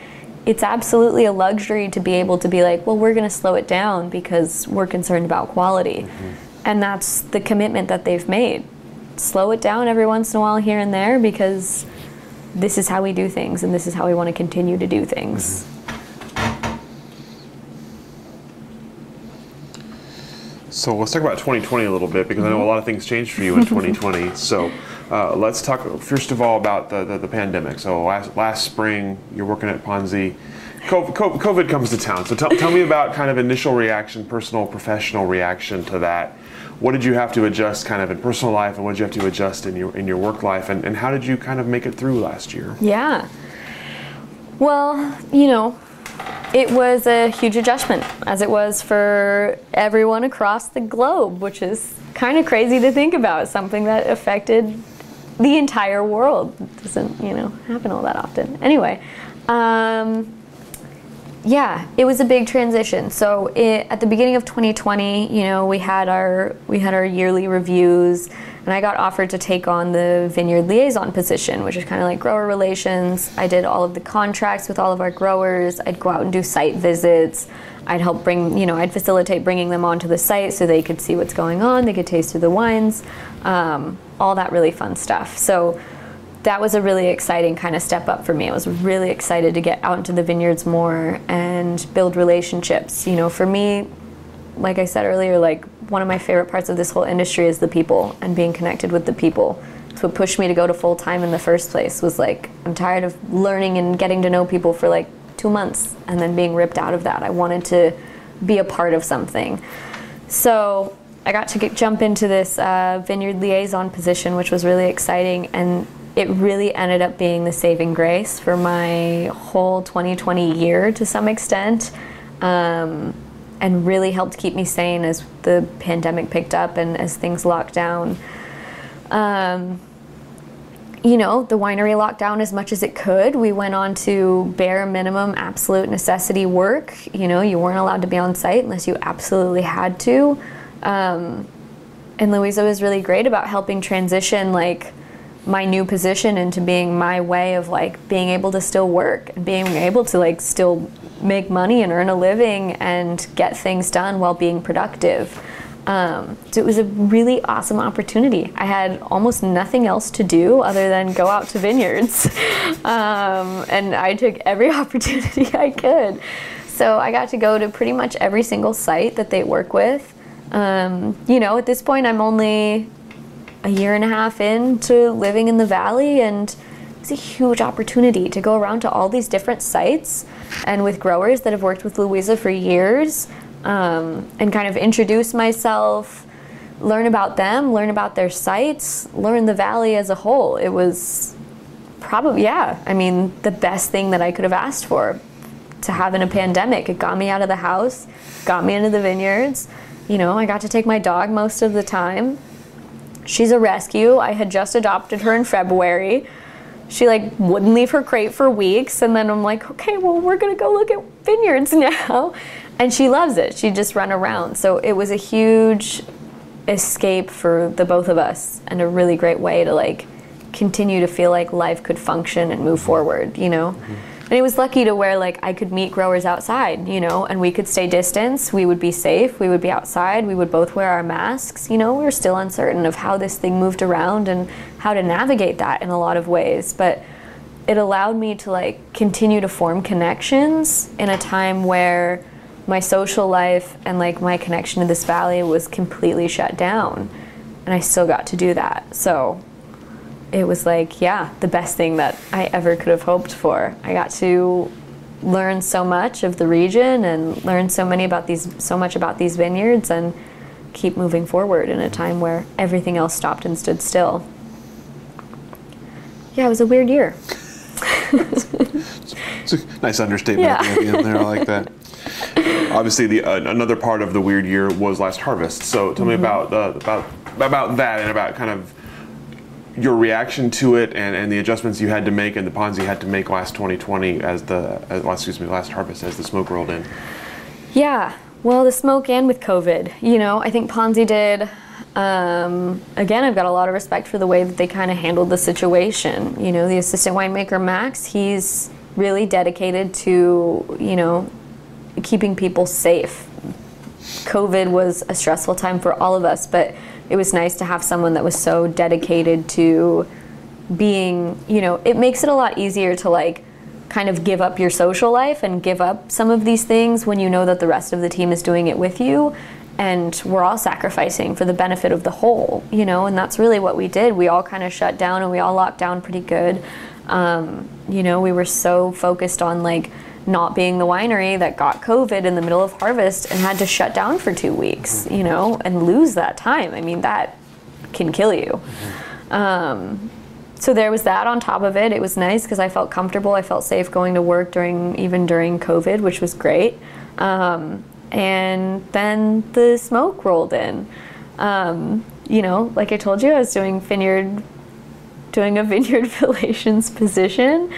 it's absolutely a luxury to be able to be like, well, we're going to slow it down because we're concerned about quality. Mm-hmm. And that's the commitment that they've made. Slow it down every once in a while here and there because this is how we do things and this is how we want to continue to do things. Mm-hmm. So let's talk about 2020 a little bit because I know a lot of things changed for you in 2020. so uh, let's talk first of all about the, the, the, pandemic. So last, last spring, you're working at Ponzi. COVID, COVID comes to town. So tell, tell me about kind of initial reaction, personal, professional reaction to that. What did you have to adjust kind of in personal life and what did you have to adjust in your, in your work life? And, and how did you kind of make it through last year? Yeah. Well, you know, it was a huge adjustment, as it was for everyone across the globe, which is kind of crazy to think about. Something that affected the entire world it doesn't, you know, happen all that often. Anyway, um, yeah, it was a big transition. So it, at the beginning of 2020, you know, we had our we had our yearly reviews and I got offered to take on the vineyard liaison position, which is kind of like grower relations. I did all of the contracts with all of our growers. I'd go out and do site visits. I'd help bring, you know, I'd facilitate bringing them onto the site so they could see what's going on, they could taste through the wines, um, all that really fun stuff. So that was a really exciting kind of step up for me. I was really excited to get out into the vineyards more and build relationships. You know, for me, like I said earlier, like one of my favorite parts of this whole industry is the people and being connected with the people. It's what pushed me to go to full time in the first place. Was like I'm tired of learning and getting to know people for like two months and then being ripped out of that. I wanted to be a part of something. So I got to get, jump into this uh, vineyard liaison position, which was really exciting. And it really ended up being the saving grace for my whole 2020 year to some extent. Um, and really helped keep me sane as the pandemic picked up and as things locked down. Um, you know, the winery locked down as much as it could. We went on to bare minimum, absolute necessity work. You know, you weren't allowed to be on site unless you absolutely had to. Um, and Louisa was really great about helping transition, like, my new position into being my way of like being able to still work and being able to like still make money and earn a living and get things done while being productive. Um, so it was a really awesome opportunity. I had almost nothing else to do other than go out to vineyards. um, and I took every opportunity I could. So I got to go to pretty much every single site that they work with. Um, you know, at this point, I'm only a year and a half into living in the valley, and it's a huge opportunity to go around to all these different sites and with growers that have worked with Louisa for years um, and kind of introduce myself, learn about them, learn about their sites, learn the valley as a whole. It was probably, yeah, I mean, the best thing that I could have asked for to have in a pandemic. It got me out of the house, got me into the vineyards. You know, I got to take my dog most of the time. She's a rescue. I had just adopted her in February. She like wouldn't leave her crate for weeks and then i'm like okay well we're gonna go look at vineyards now. And she loves it. She just run around. So it was a huge escape for the both of us and a really great way to like continue to feel like life could function and move forward you know? Mm-hmm. And it was lucky to where like I could meet growers outside, you know, and we could stay distance. We would be safe. We would be outside. We would both wear our masks. You know, we were still uncertain of how this thing moved around and how to navigate that in a lot of ways. But it allowed me to like continue to form connections in a time where my social life and like my connection to this valley was completely shut down. And I still got to do that. So it was like, yeah, the best thing that I ever could have hoped for. I got to learn so much of the region and learn so many about these so much about these vineyards and keep moving forward in a time where everything else stopped and stood still. Yeah, it was a weird year. it's a nice understatement yeah. at the end there. I like that. Obviously, the uh, another part of the weird year was last harvest. So, tell mm-hmm. me about uh, about about that and about kind of your reaction to it and, and the adjustments you had to make and the ponds you had to make last 2020 as the as, excuse me last harvest as the smoke rolled in? Yeah. Well the smoke and with covid you know i think ponzi did um, again i've got a lot of respect for the way that they kind of handled the situation. You know the assistant winemaker max he's really dedicated to you know keeping people safe. Covid was a stressful time for all of us but it was nice to have someone that was so dedicated to being, you know, it makes it a lot easier to like kind of give up your social life and give up some of these things when you know that the rest of the team is doing it with you and we're all sacrificing for the benefit of the whole, you know, and that's really what we did. We all kind of shut down and we all locked down pretty good. Um, you know, we were so focused on like not being the winery that got COVID in the middle of harvest and had to shut down for two weeks, you know, and lose that time. I mean, that can kill you. Um, so there was that on top of it. It was nice because I felt comfortable. I felt safe going to work during even during COVID, which was great. Um, and then the smoke rolled in. Um, you know, like I told you, I was doing vineyard, doing a vineyard relations position.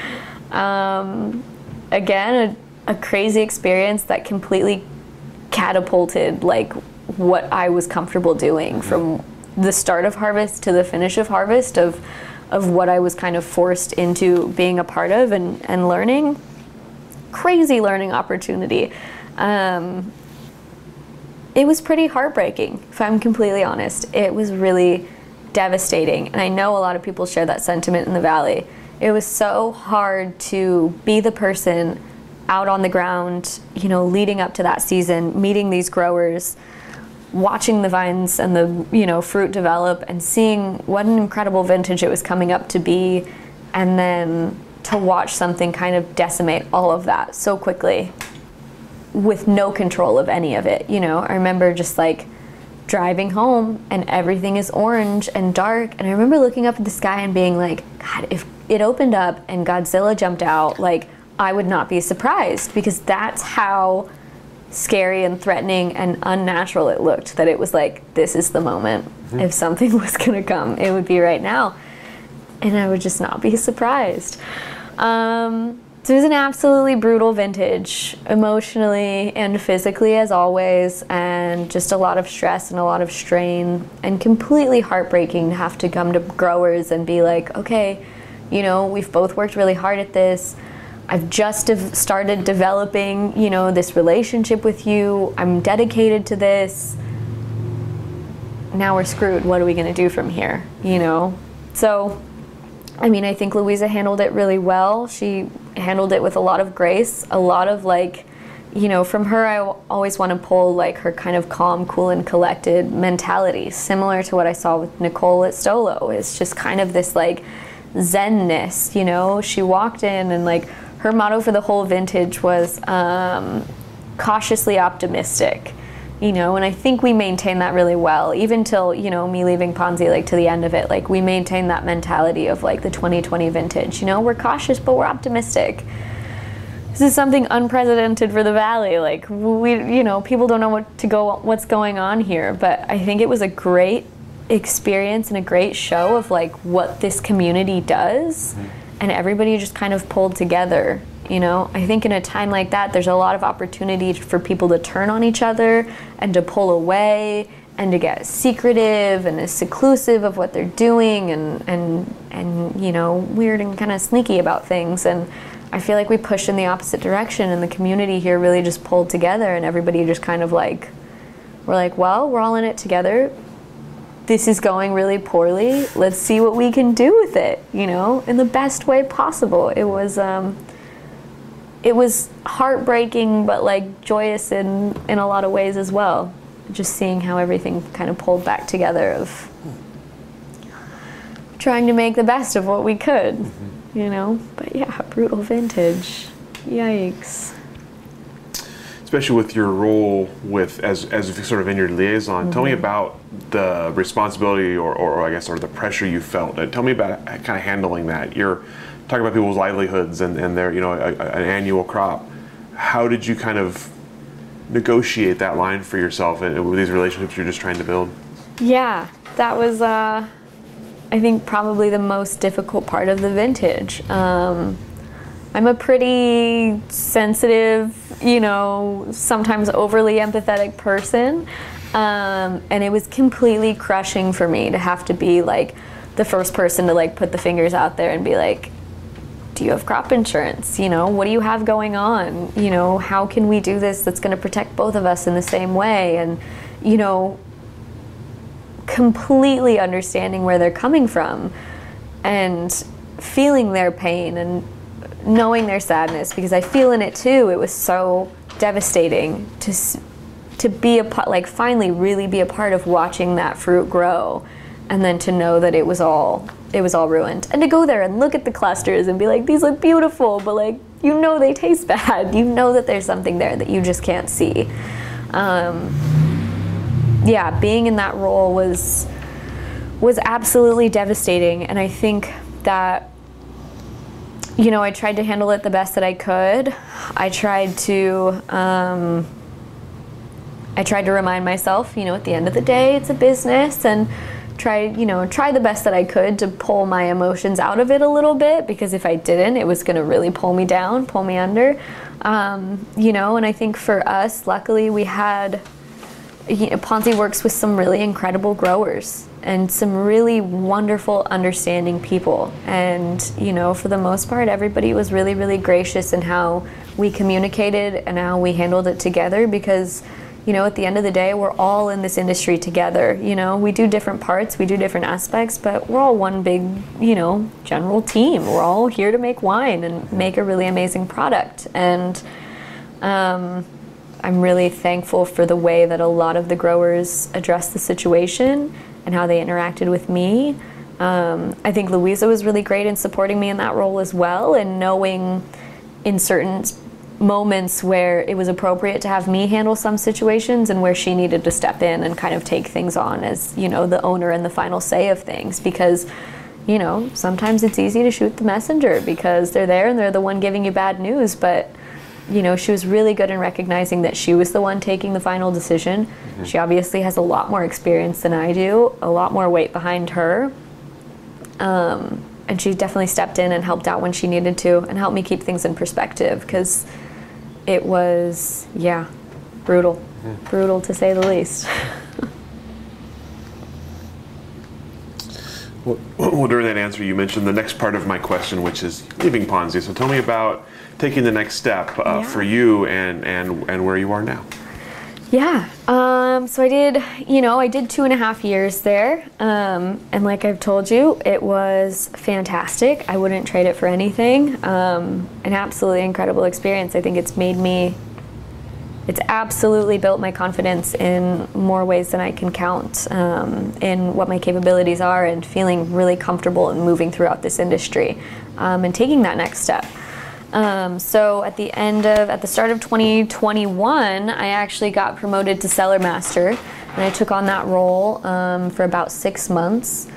Um, again, a, a crazy experience that completely catapulted like what I was comfortable doing mm-hmm. from the start of harvest to the finish of harvest of of what I was kind of forced into being a part of and, and learning. Crazy learning opportunity. Um, it was pretty heartbreaking, if I'm completely honest. It was really devastating. And I know a lot of people share that sentiment in the Valley. It was so hard to be the person out on the ground, you know, leading up to that season, meeting these growers, watching the vines and the, you know, fruit develop and seeing what an incredible vintage it was coming up to be and then to watch something kind of decimate all of that so quickly with no control of any of it. You know, I remember just like driving home and everything is orange and dark. And I remember looking up at the sky and being like, God, if it opened up and Godzilla jumped out, like, I would not be surprised because that's how scary and threatening and unnatural it looked. That it was like, this is the moment. Mm-hmm. If something was gonna come, it would be right now. And I would just not be surprised. Um, so it was an absolutely brutal vintage, emotionally and physically, as always, and just a lot of stress and a lot of strain, and completely heartbreaking to have to come to growers and be like, okay, you know, we've both worked really hard at this. I've just started developing, you know, this relationship with you. I'm dedicated to this. Now we're screwed. What are we going to do from here? You know? So I mean, I think Louisa handled it really well. She handled it with a lot of grace, a lot of like, you know, from her, I always want to pull like her kind of calm, cool, and collected mentality, similar to what I saw with Nicole at Stolo. It's just kind of this like zenness, you know. She walked in and like her motto for the whole vintage was um, cautiously optimistic you know and i think we maintain that really well even till you know me leaving ponzi like to the end of it like we maintain that mentality of like the 2020 vintage you know we're cautious but we're optimistic this is something unprecedented for the valley like we you know people don't know what to go what's going on here but i think it was a great experience and a great show of like what this community does mm-hmm. and everybody just kind of pulled together you know, I think in a time like that, there's a lot of opportunity for people to turn on each other and to pull away and to get secretive and seclusive of what they're doing and and and you know weird and kind of sneaky about things. And I feel like we pushed in the opposite direction and the community here really just pulled together and everybody just kind of like we're like well we're all in it together. This is going really poorly. Let's see what we can do with it you know in the best way possible. It was um, it was heartbreaking but like joyous in in a lot of ways as well just seeing how everything kind of pulled back together of trying to make the best of what we could mm-hmm. you know but yeah brutal vintage yikes especially with your role with as as sort of in your liaison mm-hmm. tell me mm-hmm. about the responsibility or, or, i guess or the pressure you felt tell me about kind of handling that you're talking about people's livelihoods and, and their you know a, an annual crop. How did you kind of negotiate that line for yourself and with these relationships you're just trying to build? Yeah, that was uh, I think probably the most difficult part of the vintage. Um, I'm a pretty sensitive, you know, sometimes overly empathetic person. Um, and it was completely crushing for me to have to be like the first person to like put the fingers out there and be like, do you have crop insurance? You know, what do you have going on? You know, how can we do this that's going to protect both of us in the same way? And, you know, completely understanding where they're coming from and feeling their pain and knowing their sadness because I feel in it too. It was so devastating to to be a part, like finally really be a part of watching that fruit grow and then to know that it was all it was all ruined. And to go there and look at the clusters and be like, these look beautiful, but like, you know they taste bad. You know that there's something there that you just can't see. Um, yeah, being in that role was was absolutely devastating, and I think that you know I tried to handle it the best that I could. I tried to. Um, I tried to remind myself, you know, at the end of the day, it's a business, and try you know try the best that I could to pull my emotions out of it a little bit because if I didn't, it was going to really pull me down, pull me under. Um, you know, and I think for us, luckily, we had you know, Ponzi works with some really incredible growers and some really wonderful, understanding people. And you know, for the most part, everybody was really, really gracious in how we communicated and how we handled it together because you know, at the end of the day, we're all in this industry together. You know, we do different parts, we do different aspects, but we're all one big, you know, general team. We're all here to make wine and make a really amazing product. And um, I'm really thankful for the way that a lot of the growers addressed the situation and how they interacted with me. Um, I think Louisa was really great in supporting me in that role as well, and knowing in certain moments where it was appropriate to have me handle some situations and where she needed to step in and kind of take things on as you know the owner and the final say of things. Because you know sometimes it's easy to shoot the messenger because they're there and they're the one giving you bad news. But you know she was really good in recognizing that she was the one taking the final decision. Mm-hmm. she obviously has a lot more experience than i do a lot more weight behind her. Um, and she definitely stepped in and helped out when she needed to and helped me keep things in perspective. Because it was, yeah, brutal. Mm-hmm. Brutal to say the least. well, well, during that answer, you mentioned the next part of my question, which is leaving Ponzi. So tell me about taking the next step uh, yeah. for you and, and, and where you are now. Yeah. Um, so I did, you know, I did two and a half years there. Um, and like I've told you, it was fantastic. I wouldn't trade it for anything. Um, an absolutely incredible experience. I think it's made me, it's absolutely built my confidence in more ways than I can count um, in what my capabilities are and feeling really comfortable and moving throughout this industry um, and taking that next step. Um, so at the end of, at the start of 2021, I actually got promoted to Cellar Master, and I took on that role um, for about six months.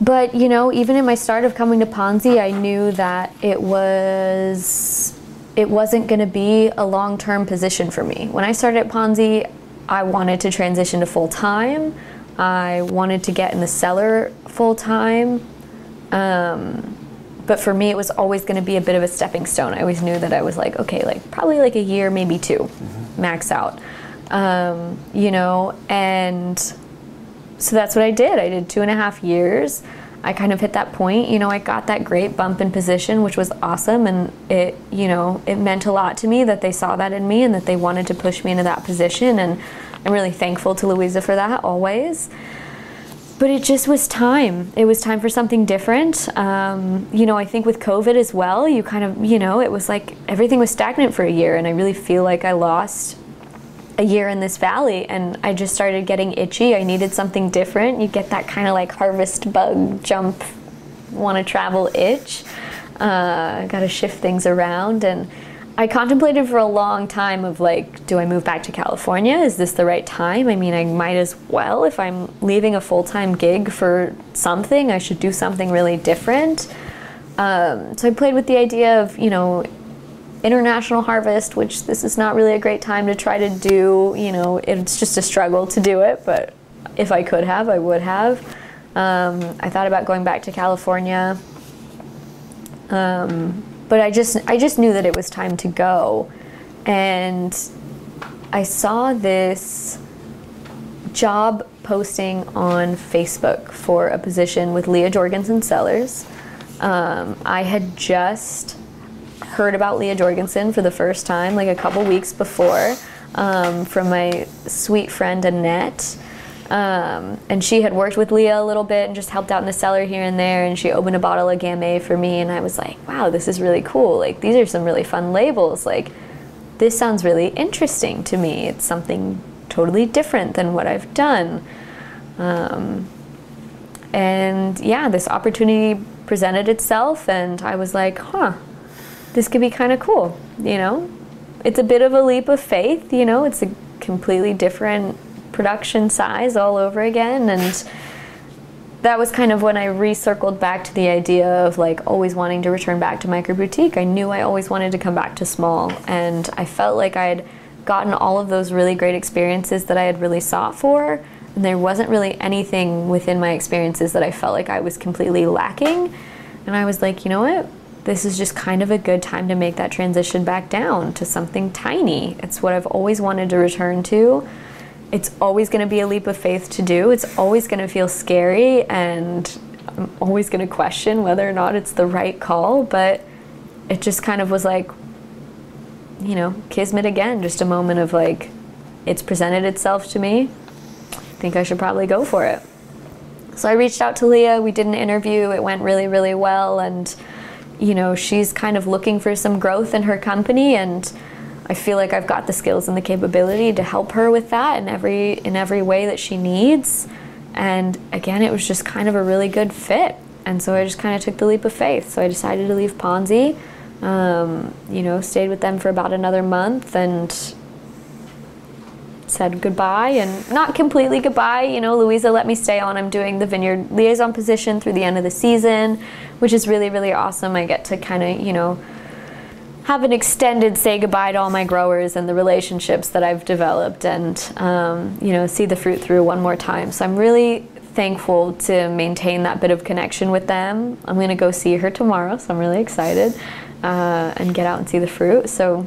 But you know, even in my start of coming to Ponzi, I knew that it was, it wasn't going to be a long-term position for me. When I started at Ponzi, I wanted to transition to full time. I wanted to get in the cellar full time. Um, but for me, it was always going to be a bit of a stepping stone. I always knew that I was like, okay, like probably like a year, maybe 2 mm-hmm. max out. Um, you know, and so that's what I did. I did two and a half years. I kind of hit that point, you know, I got that great bump in position, which was awesome. And it, you know, it meant a lot to me that they saw that in me and that they wanted to push me into that position. And I'm really thankful to Louisa for that always but it just was time. It was time for something different. Um, you know, I think with COVID as well, you kind of, you know, it was like everything was stagnant for a year, and I really feel like I lost a year in this valley, and I just started getting itchy. I needed something different. You get that kind of like harvest bug jump, want to travel itch. Uh, Got to shift things around and I contemplated for a long time of like, do I move back to California? Is this the right time? I mean, I might as well. If I'm leaving a full time gig for something, I should do something really different. Um, so I played with the idea of, you know, international harvest, which this is not really a great time to try to do. You know, it's just a struggle to do it, but if I could have, I would have. Um, I thought about going back to California. Um, but I just I just knew that it was time to go, and I saw this job posting on Facebook for a position with Leah Jørgensen Cellars. Um, I had just heard about Leah Jørgensen for the first time, like a couple weeks before, um, from my sweet friend Annette. Um, and she had worked with Leah a little bit and just helped out in the cellar here and there. And she opened a bottle of Gamay for me, and I was like, wow, this is really cool. Like, these are some really fun labels. Like, this sounds really interesting to me. It's something totally different than what I've done. Um, and yeah, this opportunity presented itself, and I was like, huh, this could be kind of cool, you know? It's a bit of a leap of faith, you know? It's a completely different production size all over again and that was kind of when I recircled back to the idea of like always wanting to return back to micro boutique. I knew I always wanted to come back to small and I felt like I had gotten all of those really great experiences that I had really sought for and there wasn't really anything within my experiences that I felt like I was completely lacking and I was like, you know what? This is just kind of a good time to make that transition back down to something tiny. It's what I've always wanted to return to it's always going to be a leap of faith to do. It's always going to feel scary, and I'm always going to question whether or not it's the right call. But it just kind of was like, you know, kismet again, just a moment of like, it's presented itself to me. I think I should probably go for it. So I reached out to Leah. We did an interview. It went really, really well. And, you know, she's kind of looking for some growth in her company. And I feel like I've got the skills and the capability to help her with that in every in every way that she needs. and again, it was just kind of a really good fit. And so I just kind of took the leap of faith. So I decided to leave Ponzi. Um, you know, stayed with them for about another month and said goodbye and not completely goodbye. You know, Louisa let me stay on. I'm doing the vineyard liaison position through the end of the season, which is really, really awesome. I get to kind of, you know, have an extended say goodbye to all my growers and the relationships that I've developed and, um, you know, see the fruit through one more time. So I'm really thankful to maintain that bit of connection with them. I'm to go see her tomorrow, so I'm really excited uh, and get out and see the fruit. So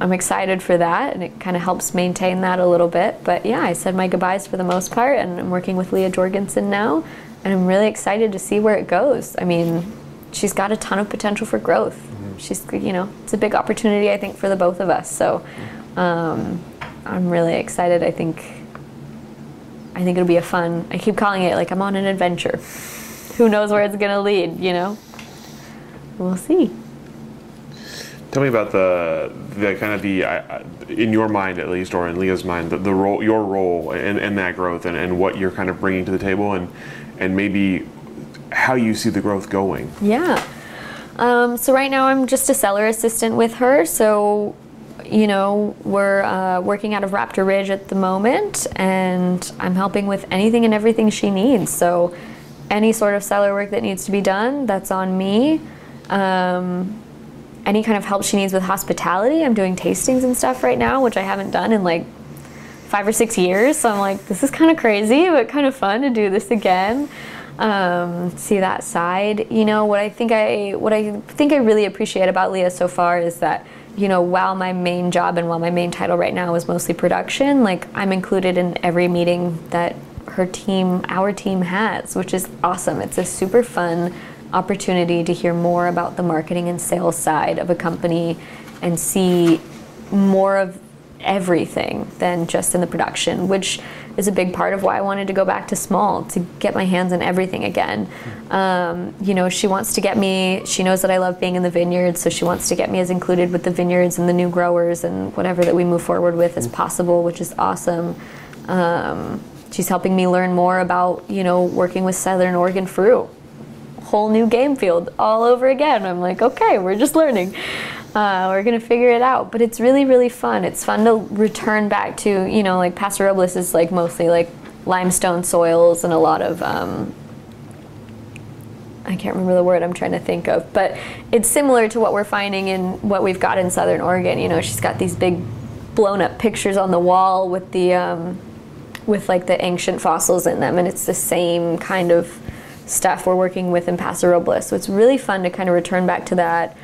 I'm excited for that, and it kind of helps maintain that a little bit. But yeah, I said my goodbyes for the most part, and I'm working with Leah Jørgensen now, and I'm really excited to see where it goes. I mean, she's got a ton of potential for growth. She's, you know, it's a big opportunity, I think, for the both of us. So um, I'm really excited. I think, I think it'll be a fun. I keep calling it like I'm on an adventure. Who knows where it's gonna lead? You know. We'll see. Tell me about the the kind of the in your mind at least, or in Leah's mind, the, the role your role in, in that growth and, and what you're kind of bringing to the table, and and maybe how you see the growth going. Yeah. Um, so right now I'm just a cellar assistant with her. So you know we're uh, working out of Raptor Ridge at the moment, and I'm helping with anything and everything she needs. So any sort of cellar work that needs to be done, that's on me. Um, any kind of help she needs with hospitality. I'm doing tastings and stuff right now, which I haven't done in like five or six years. So I'm like, this is kind of crazy, but kind of fun to do this again. Um, see that side. You know what I think I what I think I really appreciate about Leah so far is that you know while my main job and while my main title right now is mostly production, like I'm included in every meeting that her team, our team has, which is awesome. It's a super fun opportunity to hear more about the marketing and sales side of a company and see more of everything than just in the production, which is a big part of why I wanted to go back to small to get my hands on everything again. Um, you know, she wants to get me, she knows that I love being in the vineyards, so she wants to get me as included with the vineyards and the new growers and whatever that we move forward with as possible, which is awesome. Um, she's helping me learn more about, you know, working with Southern Oregon fruit whole new game field all over again. I'm like, okay, we're just learning. Uh, we're gonna figure it out. But it's really, really fun. It's fun to return back to, you know, like Paso Robles is like mostly like limestone soils and a lot of, um, I can't remember the word I'm trying to think of, but it's similar to what we're finding in what we've got in Southern Oregon. You know, she's got these big blown up pictures on the wall with the, um, with like the ancient fossils in them, and it's the same kind of stuff we're working with in Paso Robles. So it's really fun to kind of return back to that.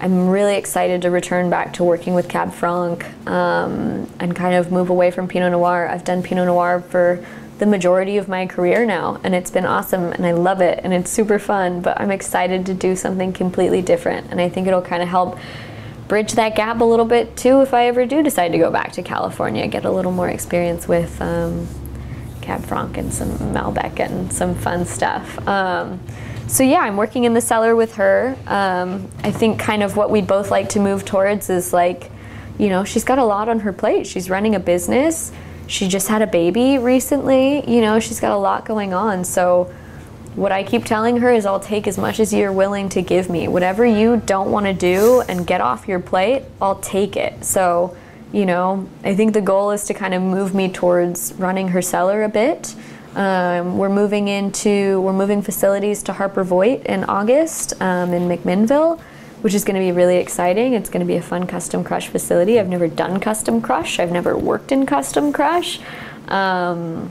I'm really excited to return back to working with Cab Franc um, and kind of move away from Pinot Noir. I've done Pinot Noir for the majority of my career now, and it's been awesome, and I love it, and it's super fun. But I'm excited to do something completely different, and I think it'll kind of help bridge that gap a little bit too if I ever do decide to go back to California, get a little more experience with um, Cab Franc and some Malbec and some fun stuff. Um, so yeah, I'm working in the cellar with her. Um, I think kind of what we'd both like to move towards is like, you know, she's got a lot on her plate. She's running a business. She just had a baby recently. You know, she's got a lot going on. So what I keep telling her is I'll take as much as you're willing to give me. Whatever you don't want to do and get off your plate, I'll take it. So you know, I think the goal is to kind of move me towards running her cellar a bit. Um, we're moving into we're moving facilities to Harper Voigt in August um, in McMinnville, which is going to be really exciting. It's going to be a fun custom crush facility. I've never done custom crush. I've never worked in custom crush. Um,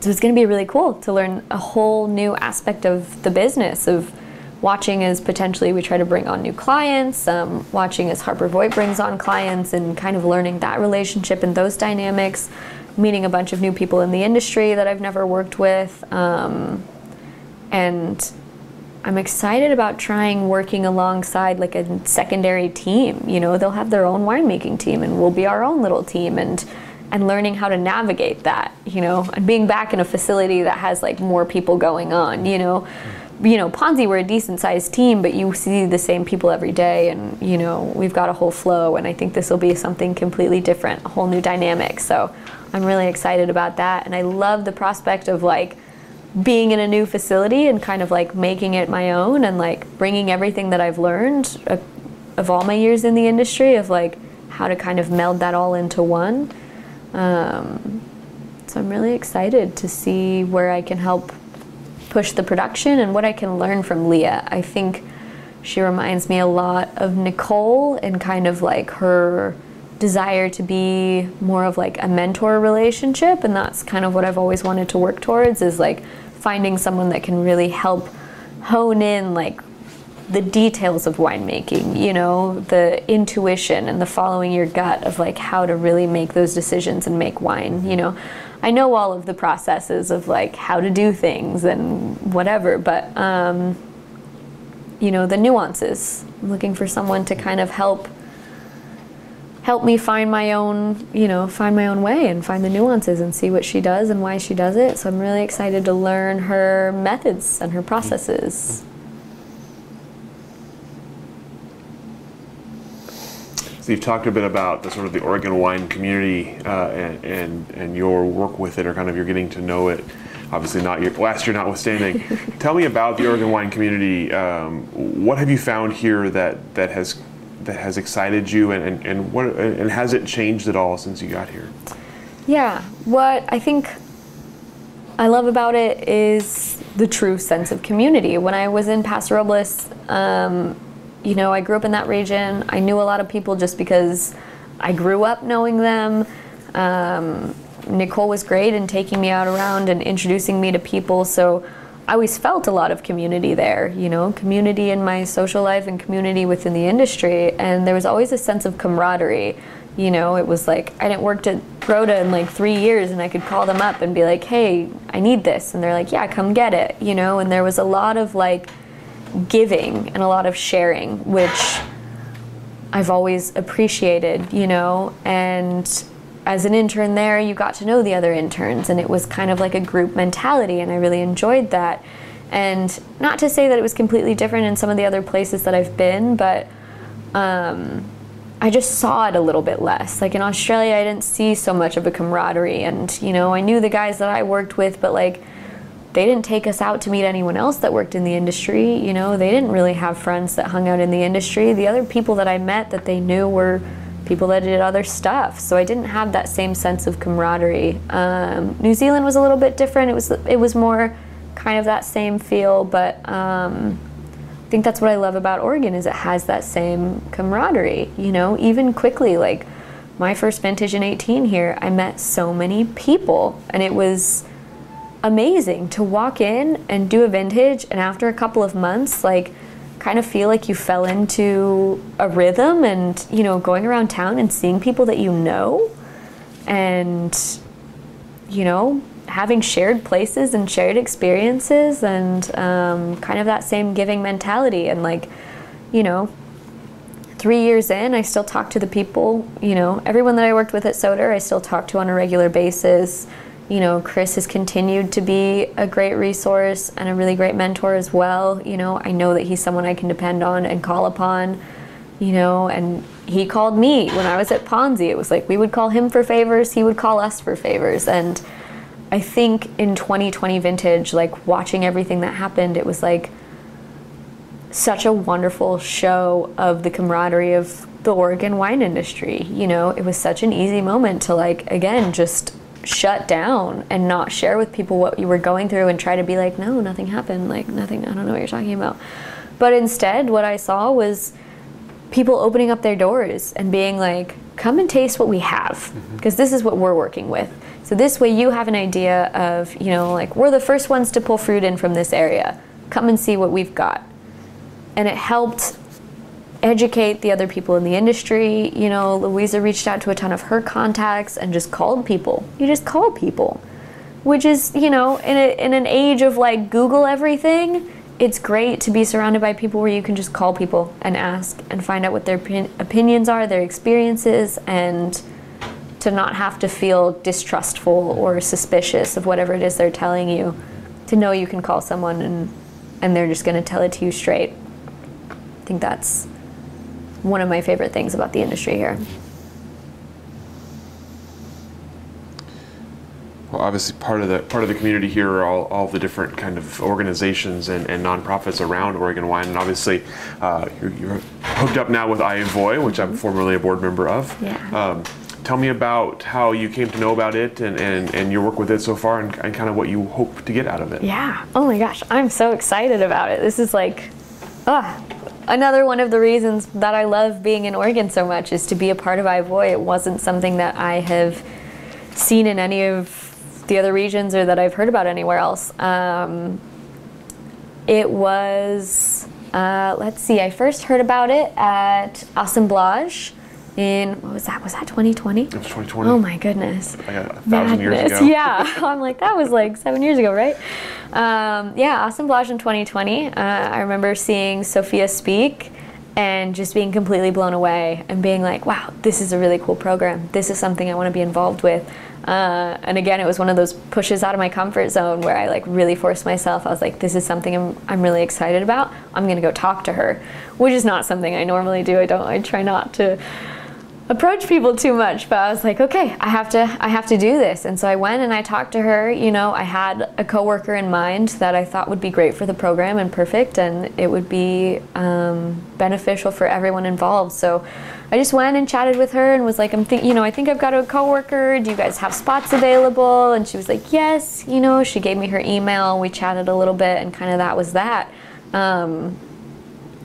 so it's going to be really cool to learn a whole new aspect of the business of watching as potentially we try to bring on new clients, um, watching as Harper Voigt brings on clients, and kind of learning that relationship and those dynamics, meeting a bunch of new people in the industry that I've never worked with. Um, and I'm excited about trying working alongside like a secondary team. You know, they'll have their own winemaking team and we'll be our own little team and and learning how to navigate that, you know, and being back in a facility that has like more people going on, you know you know, Ponzi, we're a decent sized team, but you see the same people every day, and you know, we've got a whole flow. And I think this will be something completely different, a whole new dynamic. So I'm really excited about that. And I love the prospect of like being in a new facility and kind of like making it my own and like bringing everything that I've learned uh, of all my years in the industry of like how to kind of meld that all into one. Um, so I'm really excited to see where I can help push the production and what I can learn from Leah. I think she reminds me a lot of Nicole and kind of like her desire to be more of like a mentor relationship and that's kind of what I've always wanted to work towards is like finding someone that can really help hone in like the details of winemaking, you know, the intuition and the following your gut of like how to really make those decisions and make wine, you know. I know all of the processes of like how to do things and whatever, but um, you know, the nuances. I'm looking for someone to kind of help help me find my own, you know, find my own way and find the nuances and see what she does and why she does it. So I'm really excited to learn her methods and her processes. So you've talked a bit about the sort of the Oregon wine community uh, and, and and your work with it, or kind of you're getting to know it. Obviously, not your last year notwithstanding. Tell me about the Oregon wine community. Um, what have you found here that that has that has excited you, and, and, and what and has it changed at all since you got here? Yeah, what I think I love about it is the true sense of community. When I was in Paso Robles, um, you know, I grew up in that region. I knew a lot of people just because I grew up knowing them. Um, Nicole was great in taking me out around and introducing me to people. So I always felt a lot of community there, you know, community in my social life and community within the industry. And there was always a sense of camaraderie. You know, it was like I didn't work at Rotta in like three years and I could call them up and be like, hey, I need this. And they're like, yeah, come get it, you know, and there was a lot of like, giving and a lot of sharing, which I've always appreciated, you know, and as an intern there, you got to know the other interns, and it was kind of like a group mentality, and I really enjoyed that. And not to say that it was completely different in some of the other places that I've been, but um, I just saw it a little bit less. Like in Australia, I didn't see so much of a camaraderie, and you know, I knew the guys that I worked with, but like they didn't take us out to meet anyone else that worked in the industry. You know, they didn't really have friends that hung out in the industry. The other people that I met that they knew were people that did other stuff. So I didn't have that same sense of camaraderie. Um, New Zealand was a little bit different. It was it was more kind of that same feel, but um, I think that's what I love about Oregon is it has that same camaraderie. You know, even quickly like my first vintage in 18 here, I met so many people, and it was amazing to walk in and do a vintage and after a couple of months like kind of feel like you fell into a rhythm and you know going around town and seeing people that you know and you know having shared places and shared experiences and um, kind of that same giving mentality. And like you know three years in i still talk to the people you know everyone that i worked with at Soter i still talk to on a regular basis you know, Chris has continued to be a great resource and a really great mentor as well. You know, I know that he's someone I can depend on and call upon, you know, and he called me when I was at Ponzi. It was like we would call him for favors, he would call us for favors. And I think in 2020 vintage, like watching everything that happened, it was like such a wonderful show of the camaraderie of the Oregon wine industry. You know, it was such an easy moment to like, again, just shut down and not share with people what you were going through and try to be like, no, nothing happened, like nothing, I don't know what you're talking about. But instead, what I saw was people opening up their doors and being like, come and taste what we have, because mm-hmm. this is what we're working with. So this way you have an idea of, you know, like we're the first ones to pull fruit in from this area. Come and see what we've got. And it helped educate the other people in the industry. You know, Louisa reached out to a ton of her contacts and just called people. You just call people, which is, you know, in, a, in an age of like Google everything, it's great to be surrounded by people where you can just call people and ask and find out what their opinions are, their experiences, and to not have to feel distrustful or suspicious of whatever it is they're telling you. To know you can call someone and and they're just going to tell it to you straight. I think that's one of my favorite things about the industry here. Well, obviously part of the part of the community here are all, all the different kind of organizations and, and nonprofits around Oregon Wine, and obviously uh, you're, you're, hooked up now with AHIVOY, which I'm formerly a board member of. Yeah. Um, tell me about how you came to know about it and, and, and your work with it so far, and, and kind of what you hope to get out of it. Yeah. Oh my gosh, I'm so excited about it. This is like, ah, another one of the reasons that I love being in Oregon so much is to be a part of AHIVOY. It wasn't something that I have seen in any of the other regions or that I've heard about anywhere else. Um, it was, uh, let's see, I first heard about it at Assemblage in, what was that? Was that 2020? It was 2020. Oh my goodness. Like a thousand years ago. Yeah, I'm like that was like seven years ago, right? Um, yeah, Assemblage in 2020. Uh, I remember seeing Sophia speak and just being completely blown away and being like, wow, this is a really cool program. This is something I want to be involved with. Uh, and again, it was one of those pushes out of my comfort zone where I like really forced myself. I was like, this is something I'm, I'm really excited about. I'm going to go talk to her, which is not something I normally do. I don't, I try not to approach people too much but i was like okay i have to i have to do this. And so i went and i talked to her you know i had a coworker in mind that i thought would be great for the program and perfect and it would be um, beneficial for everyone involved. So i just went and chatted with her and was like i'm think you know i think i've got a coworker. Do you guys have spots available? And she was like yes. You know she gave me her email. We chatted a little bit and kind of that was that. Um,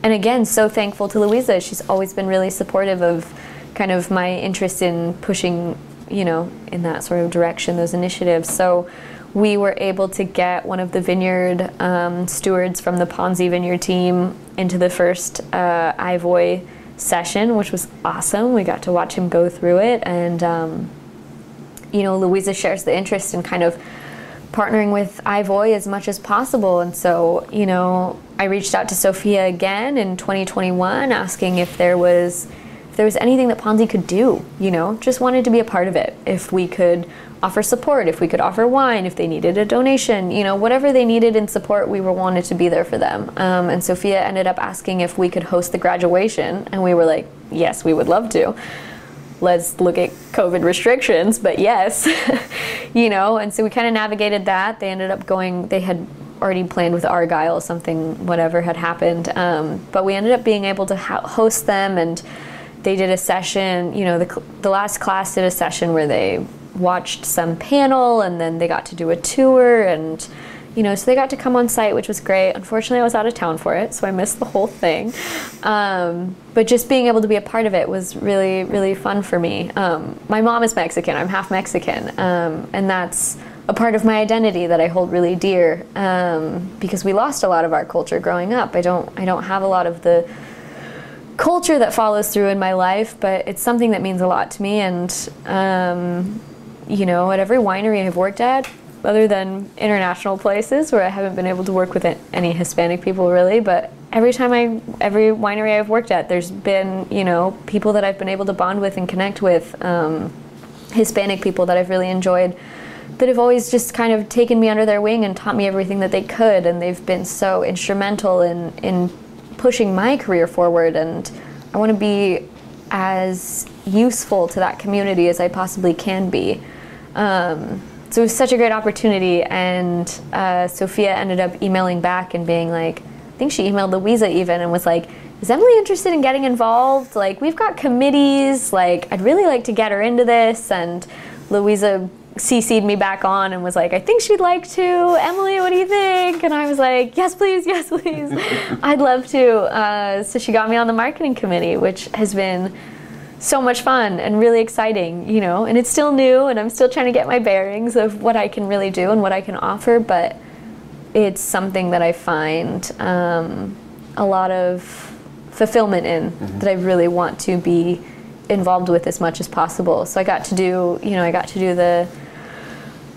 and again so thankful to louisa. She's always been really supportive of kind of my interest in pushing, you know, in that sort of direction, those initiatives. So we were able to get one of the vineyard um, stewards from the Ponzi Vineyard team into the first uh, AHIVOY session, which was awesome. We got to watch him go through it, and um, you know, Louisa shares the interest in kind of partnering with AHIVOY as much as possible. And so, you know, I reached out to Sophia again in 2021 asking if there was there was anything that Ponzi could do, you know, just wanted to be a part of it. If we could offer support, if we could offer wine, if they needed a donation, you know, whatever they needed in support, we were wanted to be there for them. Um, and Sophia ended up asking if we could host the graduation, and we were like, yes, we would love to. Let's look at COVID restrictions, but yes, you know, and so we kind of navigated that. They ended up going, they had already planned with Argyle, something, whatever had happened. Um, but we ended up being able to host them and they did a session, you know, the, the last class did a session where they watched some panel and then they got to do a tour and you know so they got to come on site which was great. Unfortunately i was out of town for it so i missed the whole thing. Um, but just being able to be a part of it was really really fun for me. Um, my mom is mexican i'm half mexican um, and that's a part of my identity that i hold really dear um, because we lost a lot of our culture growing up. I don't i don't have a lot of the culture that follows through in my life, but it's something that means a lot to me. And, um, you know, at every winery I've worked at, other than international places where I haven't been able to work with any Hispanic people really, but every time I, every winery I've worked at, there's been, you know, people that I've been able to bond with and connect with, um, Hispanic people that I've really enjoyed that have always just kind of taken me under their wing and taught me everything that they could and they've been so instrumental in in pushing my career forward and I want to be as useful to that community as I possibly can be. Um, so it was such a great opportunity, and uh, Sophia ended up emailing back and being like, I think she emailed Louisa even and was like, is Emily interested in getting involved? Like, we've got committees, like, I'd really like to get her into this. And Louisa CC'd me back on and was like, I think she'd like to. Emily, what do you think? And I was like, yes, please, yes, please. I'd love to. Uh, so she got me on the marketing committee, which has been so much fun and really exciting, you know, and it's still new and I'm still trying to get my bearings of what I can really do and what I can offer, but it's something that I find um, a lot of fulfillment in mm-hmm. that I really want to be involved with as much as possible. So I got to do, you know, I got to do the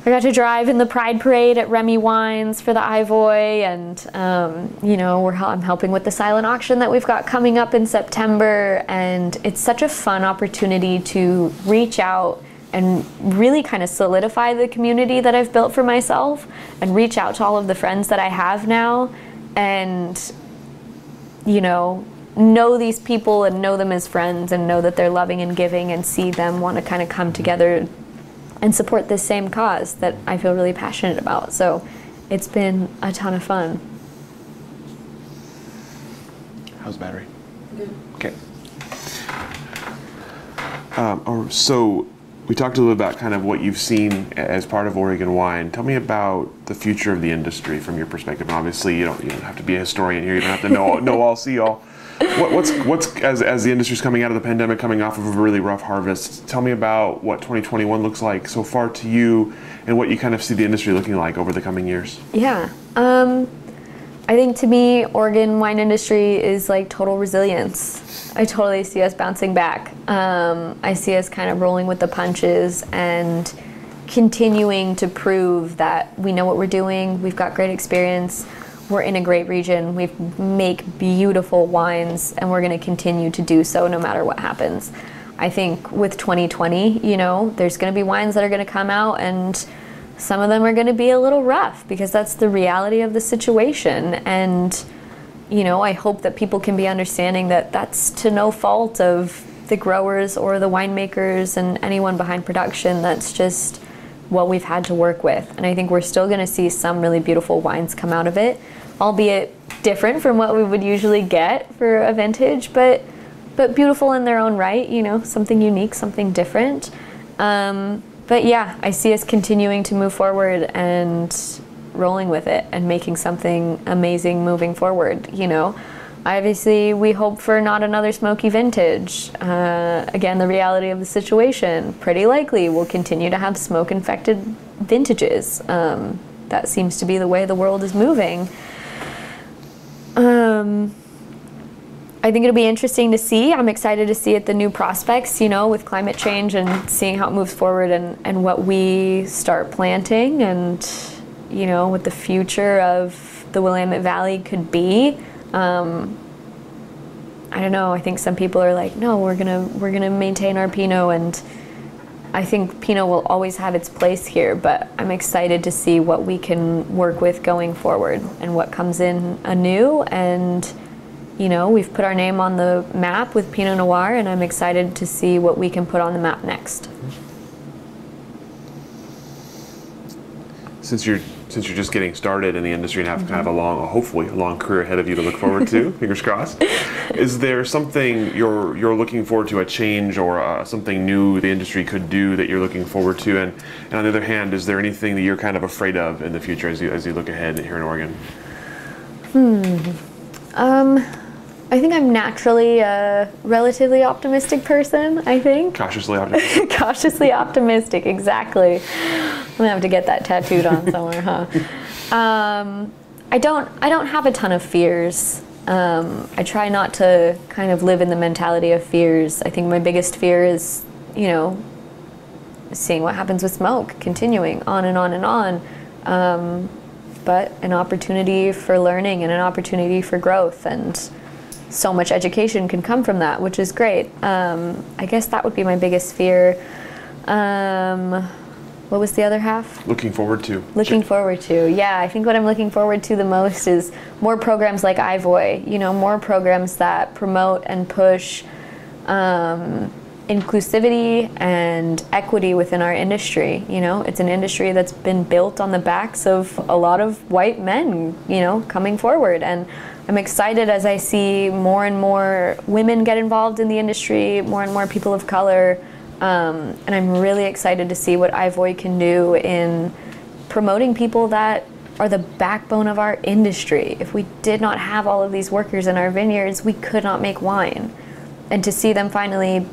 I got to drive in the Pride Parade at Remy Wines for the AHIVOY, and um, you know, I'm helping with the silent auction that we've got coming up in September, and it's such a fun opportunity to reach out and really kind of solidify the community that I've built for myself, and reach out to all of the friends that I have now, and you know, know these people and know them as friends, and know that they're loving and giving, and see them want to kind of come together and support this same cause that I feel really passionate about. So it's been a ton of fun. How's battery? Good. Okay. Um, so we talked a little about kind of what you've seen as part of Oregon Wine. Tell me about the future of the industry from your perspective. And obviously, you don't you don't have to be a historian here. You don't have to know know all, see all. What, what's what's as as the industry's coming out of the pandemic, coming off of a really rough harvest. Tell me about what 2021 looks like so far to you, and what you kind of see the industry looking like over the coming years. Yeah. Um, I think to me, Oregon wine industry is like total resilience. I totally see us bouncing back. Um, I see us kind of rolling with the punches and continuing to prove that we know what we're doing. We've got great experience. We're in a great region. We make beautiful wines, and we're going to continue to do so no matter what happens. I think with 2020, you know, there's going to be wines that are going to come out and some of them are going to be a little rough because that's the reality of the situation. And, you know, I hope that people can be understanding that that's to no fault of the growers or the winemakers and anyone behind production. That's just what we've had to work with. And I think we're still going to see some really beautiful wines come out of it, albeit different from what we would usually get for a vintage, but but beautiful in their own right, you know, something unique, something different. Um, but yeah, I see us continuing to move forward and rolling with it and making something amazing moving forward. You know, obviously we hope for not another smoky vintage. Uh, again, the reality of the situation. Pretty likely we'll continue to have smoke infected vintages. Um, that seems to be the way the world is moving. Um, I think it'll be interesting to see. I'm excited to see it the new prospects, you know, with climate change and seeing how it moves forward and, and what we start planting and, you know, what the future of the Willamette Valley could be. Um, I don't know. I think some people are like, no, we're gonna we're gonna maintain our Pinot, and I think Pinot will always have its place here. But I'm excited to see what we can work with going forward and what comes in anew and you know, we've put our name on the map with Pinot Noir, and I'm excited to see what we can put on the map next. Since you're since you're just getting started in the industry and have mm-hmm. kind of a long, hopefully, a long career ahead of you to look forward to, fingers crossed. Is there something you're you're looking forward to, a change or uh, something new the industry could do that you're looking forward to? And, and on the other hand, is there anything that you're kind of afraid of in the future as you as you look ahead here in Oregon? Hmm. Um. I think I'm naturally a relatively optimistic person, I think. Cautiously optimistic. Cautiously optimistic, exactly. I'm gonna have to get that tattooed on somewhere, huh? Um, I don't I don't have a ton of fears. Um, I try not to kind of live in the mentality of fears. I think my biggest fear is, you know, seeing what happens with smoke, continuing on and on and on. Um, but an opportunity for learning and an opportunity for growth and so much education can come from that, which is great. Um, I guess that would be my biggest fear. Um, what was the other half? Looking forward to. Looking forward to. Yeah, I think what I'm looking forward to the most is more programs like AHIVOY. You know, more programs that promote and push um, inclusivity and equity within our industry. You know, it's an industry that's been built on the backs of a lot of white men. You know, coming forward and I'm excited as I see more and more women get involved in the industry, more and more people of color, um, and I'm really excited to see what AHIVOY can do in promoting people that are the backbone of our industry. If we did not have all of these workers in our vineyards, we could not make wine. And to see them finally,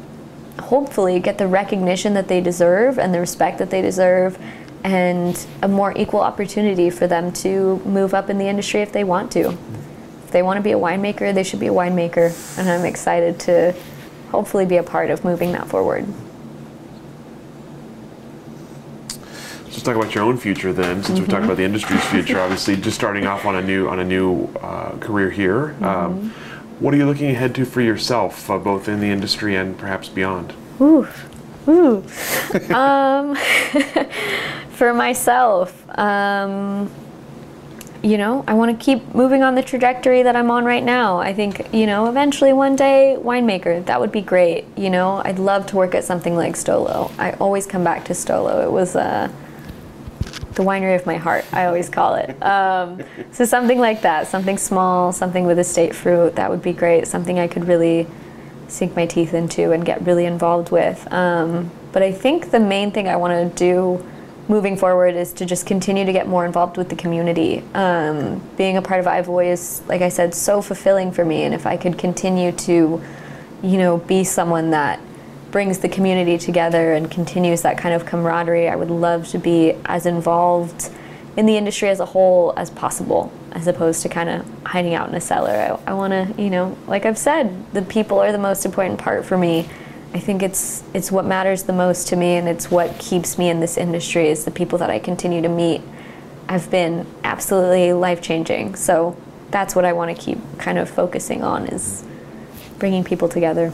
hopefully, get the recognition that they deserve and the respect that they deserve, and a more equal opportunity for them to move up in the industry if they want to if they want to be a winemaker, they should be a winemaker. And I'm excited to hopefully be a part of moving that forward. let's talk about your own future then, since mm-hmm. we've talked about the industry's future. Obviously, just starting off on a new on a new uh, career here. Mm-hmm. Um, what are you looking ahead to for yourself, uh, both in the industry and perhaps beyond? Ooh, ooh. um, for myself, um, you know, I want to keep moving on the trajectory that I'm on right now. I think, you know, eventually one day, winemaker, that would be great. You know, I'd love to work at something like Stolo. I always come back to Stolo. It was uh, the winery of my heart, I always call it. Um, so something like that, something small, something with estate fruit, that would be great. Something I could really sink my teeth into and get really involved with. Um, but I think the main thing I want to do moving forward is to just continue to get more involved with the community. Um, being a part of AHIVOY is, like I said, so fulfilling for me. And if I could continue to, you know, be someone that brings the community together and continues that kind of camaraderie, I would love to be as involved in the industry as a whole as possible, as opposed to kind of hiding out in a cellar. I, I want to, you know, like I've said, the people are the most important part for me I think it's it's what matters the most to me, and it's what keeps me in this industry. Is the people that I continue to meet I've been absolutely life changing. So that's what I want to keep kind of focusing on is bringing people together.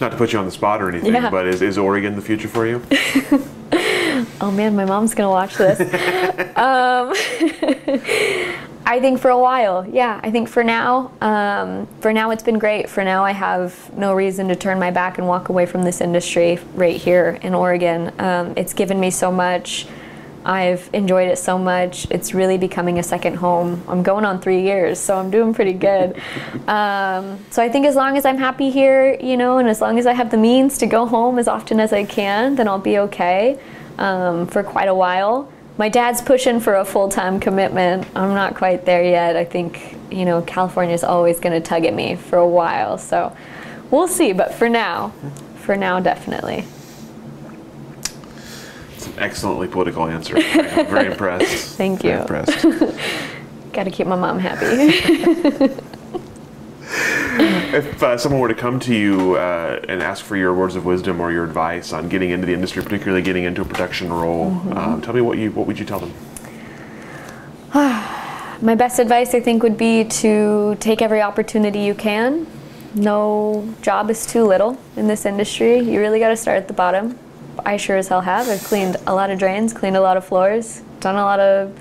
Not to put you on the spot or anything, yeah. but is, is Oregon the future for you? oh man, my mom's gonna watch this. um, I think for a while, yeah. I think for now, um, for now it's been great. For now, I have no reason to turn my back and walk away from this industry right here in Oregon. Um, it's given me so much. I've enjoyed it so much. It's really becoming a second home. I'm going on three years, so I'm doing pretty good. um, so I think as long as I'm happy here, you know, and as long as I have the means to go home as often as I can, then I'll be okay um, for quite a while my dad's pushing for a full-time commitment. I'm not quite there yet. I think, you know, California is always going to tug at me for a while. So we'll see. But for now, for now, definitely. It's an excellently political answer. I'm very impressed. Thank you. very. Impressed. Got to keep my mom happy. if uh, someone were to come to you uh, and ask for your words of wisdom or your advice on getting into the industry, particularly getting into a production role, mm-hmm. um, tell me what you what would you tell them? My best advice, I think, would be to take every opportunity you can. No job is too little in this industry. You really got to start at the bottom. I sure as hell have. I've cleaned a lot of drains, cleaned a lot of floors, done a lot of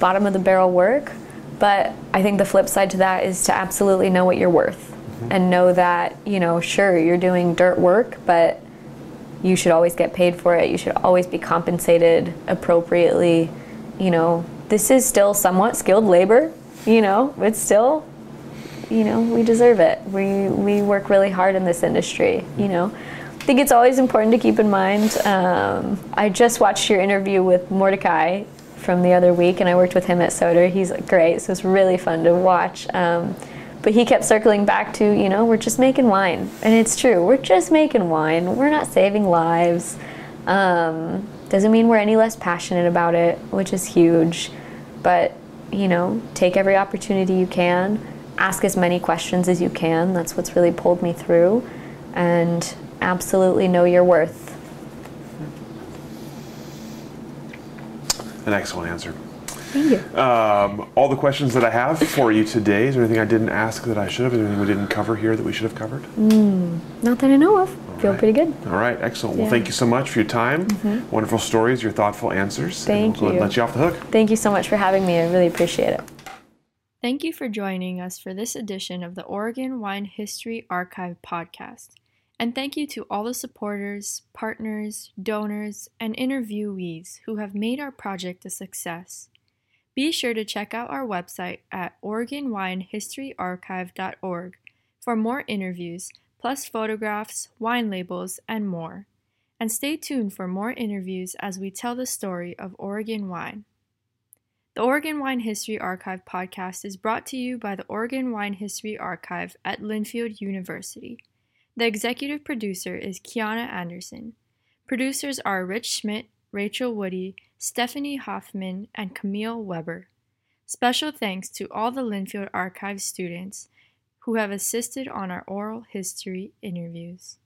bottom of the barrel work. But I think the flip side to that is to absolutely know what you're worth. And know that, you know, sure, you're doing dirt work, but you should always get paid for it. You should always be compensated appropriately. You know, this is still somewhat skilled labor, you know, it's still, you know, we deserve it. We, we work really hard in this industry, you know. I think it's always important to keep in mind. Um, I just watched your interview with Mordecai from the other week, and I worked with him at Soter. He's great, so it's really fun to watch. Um, but he kept circling back to, you know, we're just making wine. And it's true, we're just making wine. We're not saving lives. Um, doesn't mean we're any less passionate about it, which is huge. But, you know, take every opportunity you can, ask as many questions as you can. That's what's really pulled me through. And absolutely know your worth. An excellent answer. Thank you. Um, all the questions that I have for you today. Is there anything I didn't ask that I should have? Is there anything we didn't cover here that we should have covered? Mm, not that I know of. All Feel right. pretty good. All right, excellent. Yeah. Well, thank you so much for your time. Mm-hmm. Wonderful stories, your thoughtful answers. Thank we'll you. Let you off the hook. Thank you so much for having me. I really appreciate it. Thank you for joining us for this edition of the Oregon Wine History Archive podcast. And thank you to all the supporters, partners, donors, and interviewees who have made our project a success. Be sure to check out our website at OregonWineHistoryArchive.org for more interviews, plus photographs, wine labels, and more. And stay tuned for more interviews as we tell the story of Oregon wine. The Oregon Wine History Archive podcast is brought to you by the Oregon Wine History Archive at Linfield University. The executive producer is Kiana Anderson. Producers are Rich Schmidt, Rachel Woody, Stephanie Hoffman, and Camille Weber. Special thanks to all the Linfield Archive students who have assisted on our oral history interviews.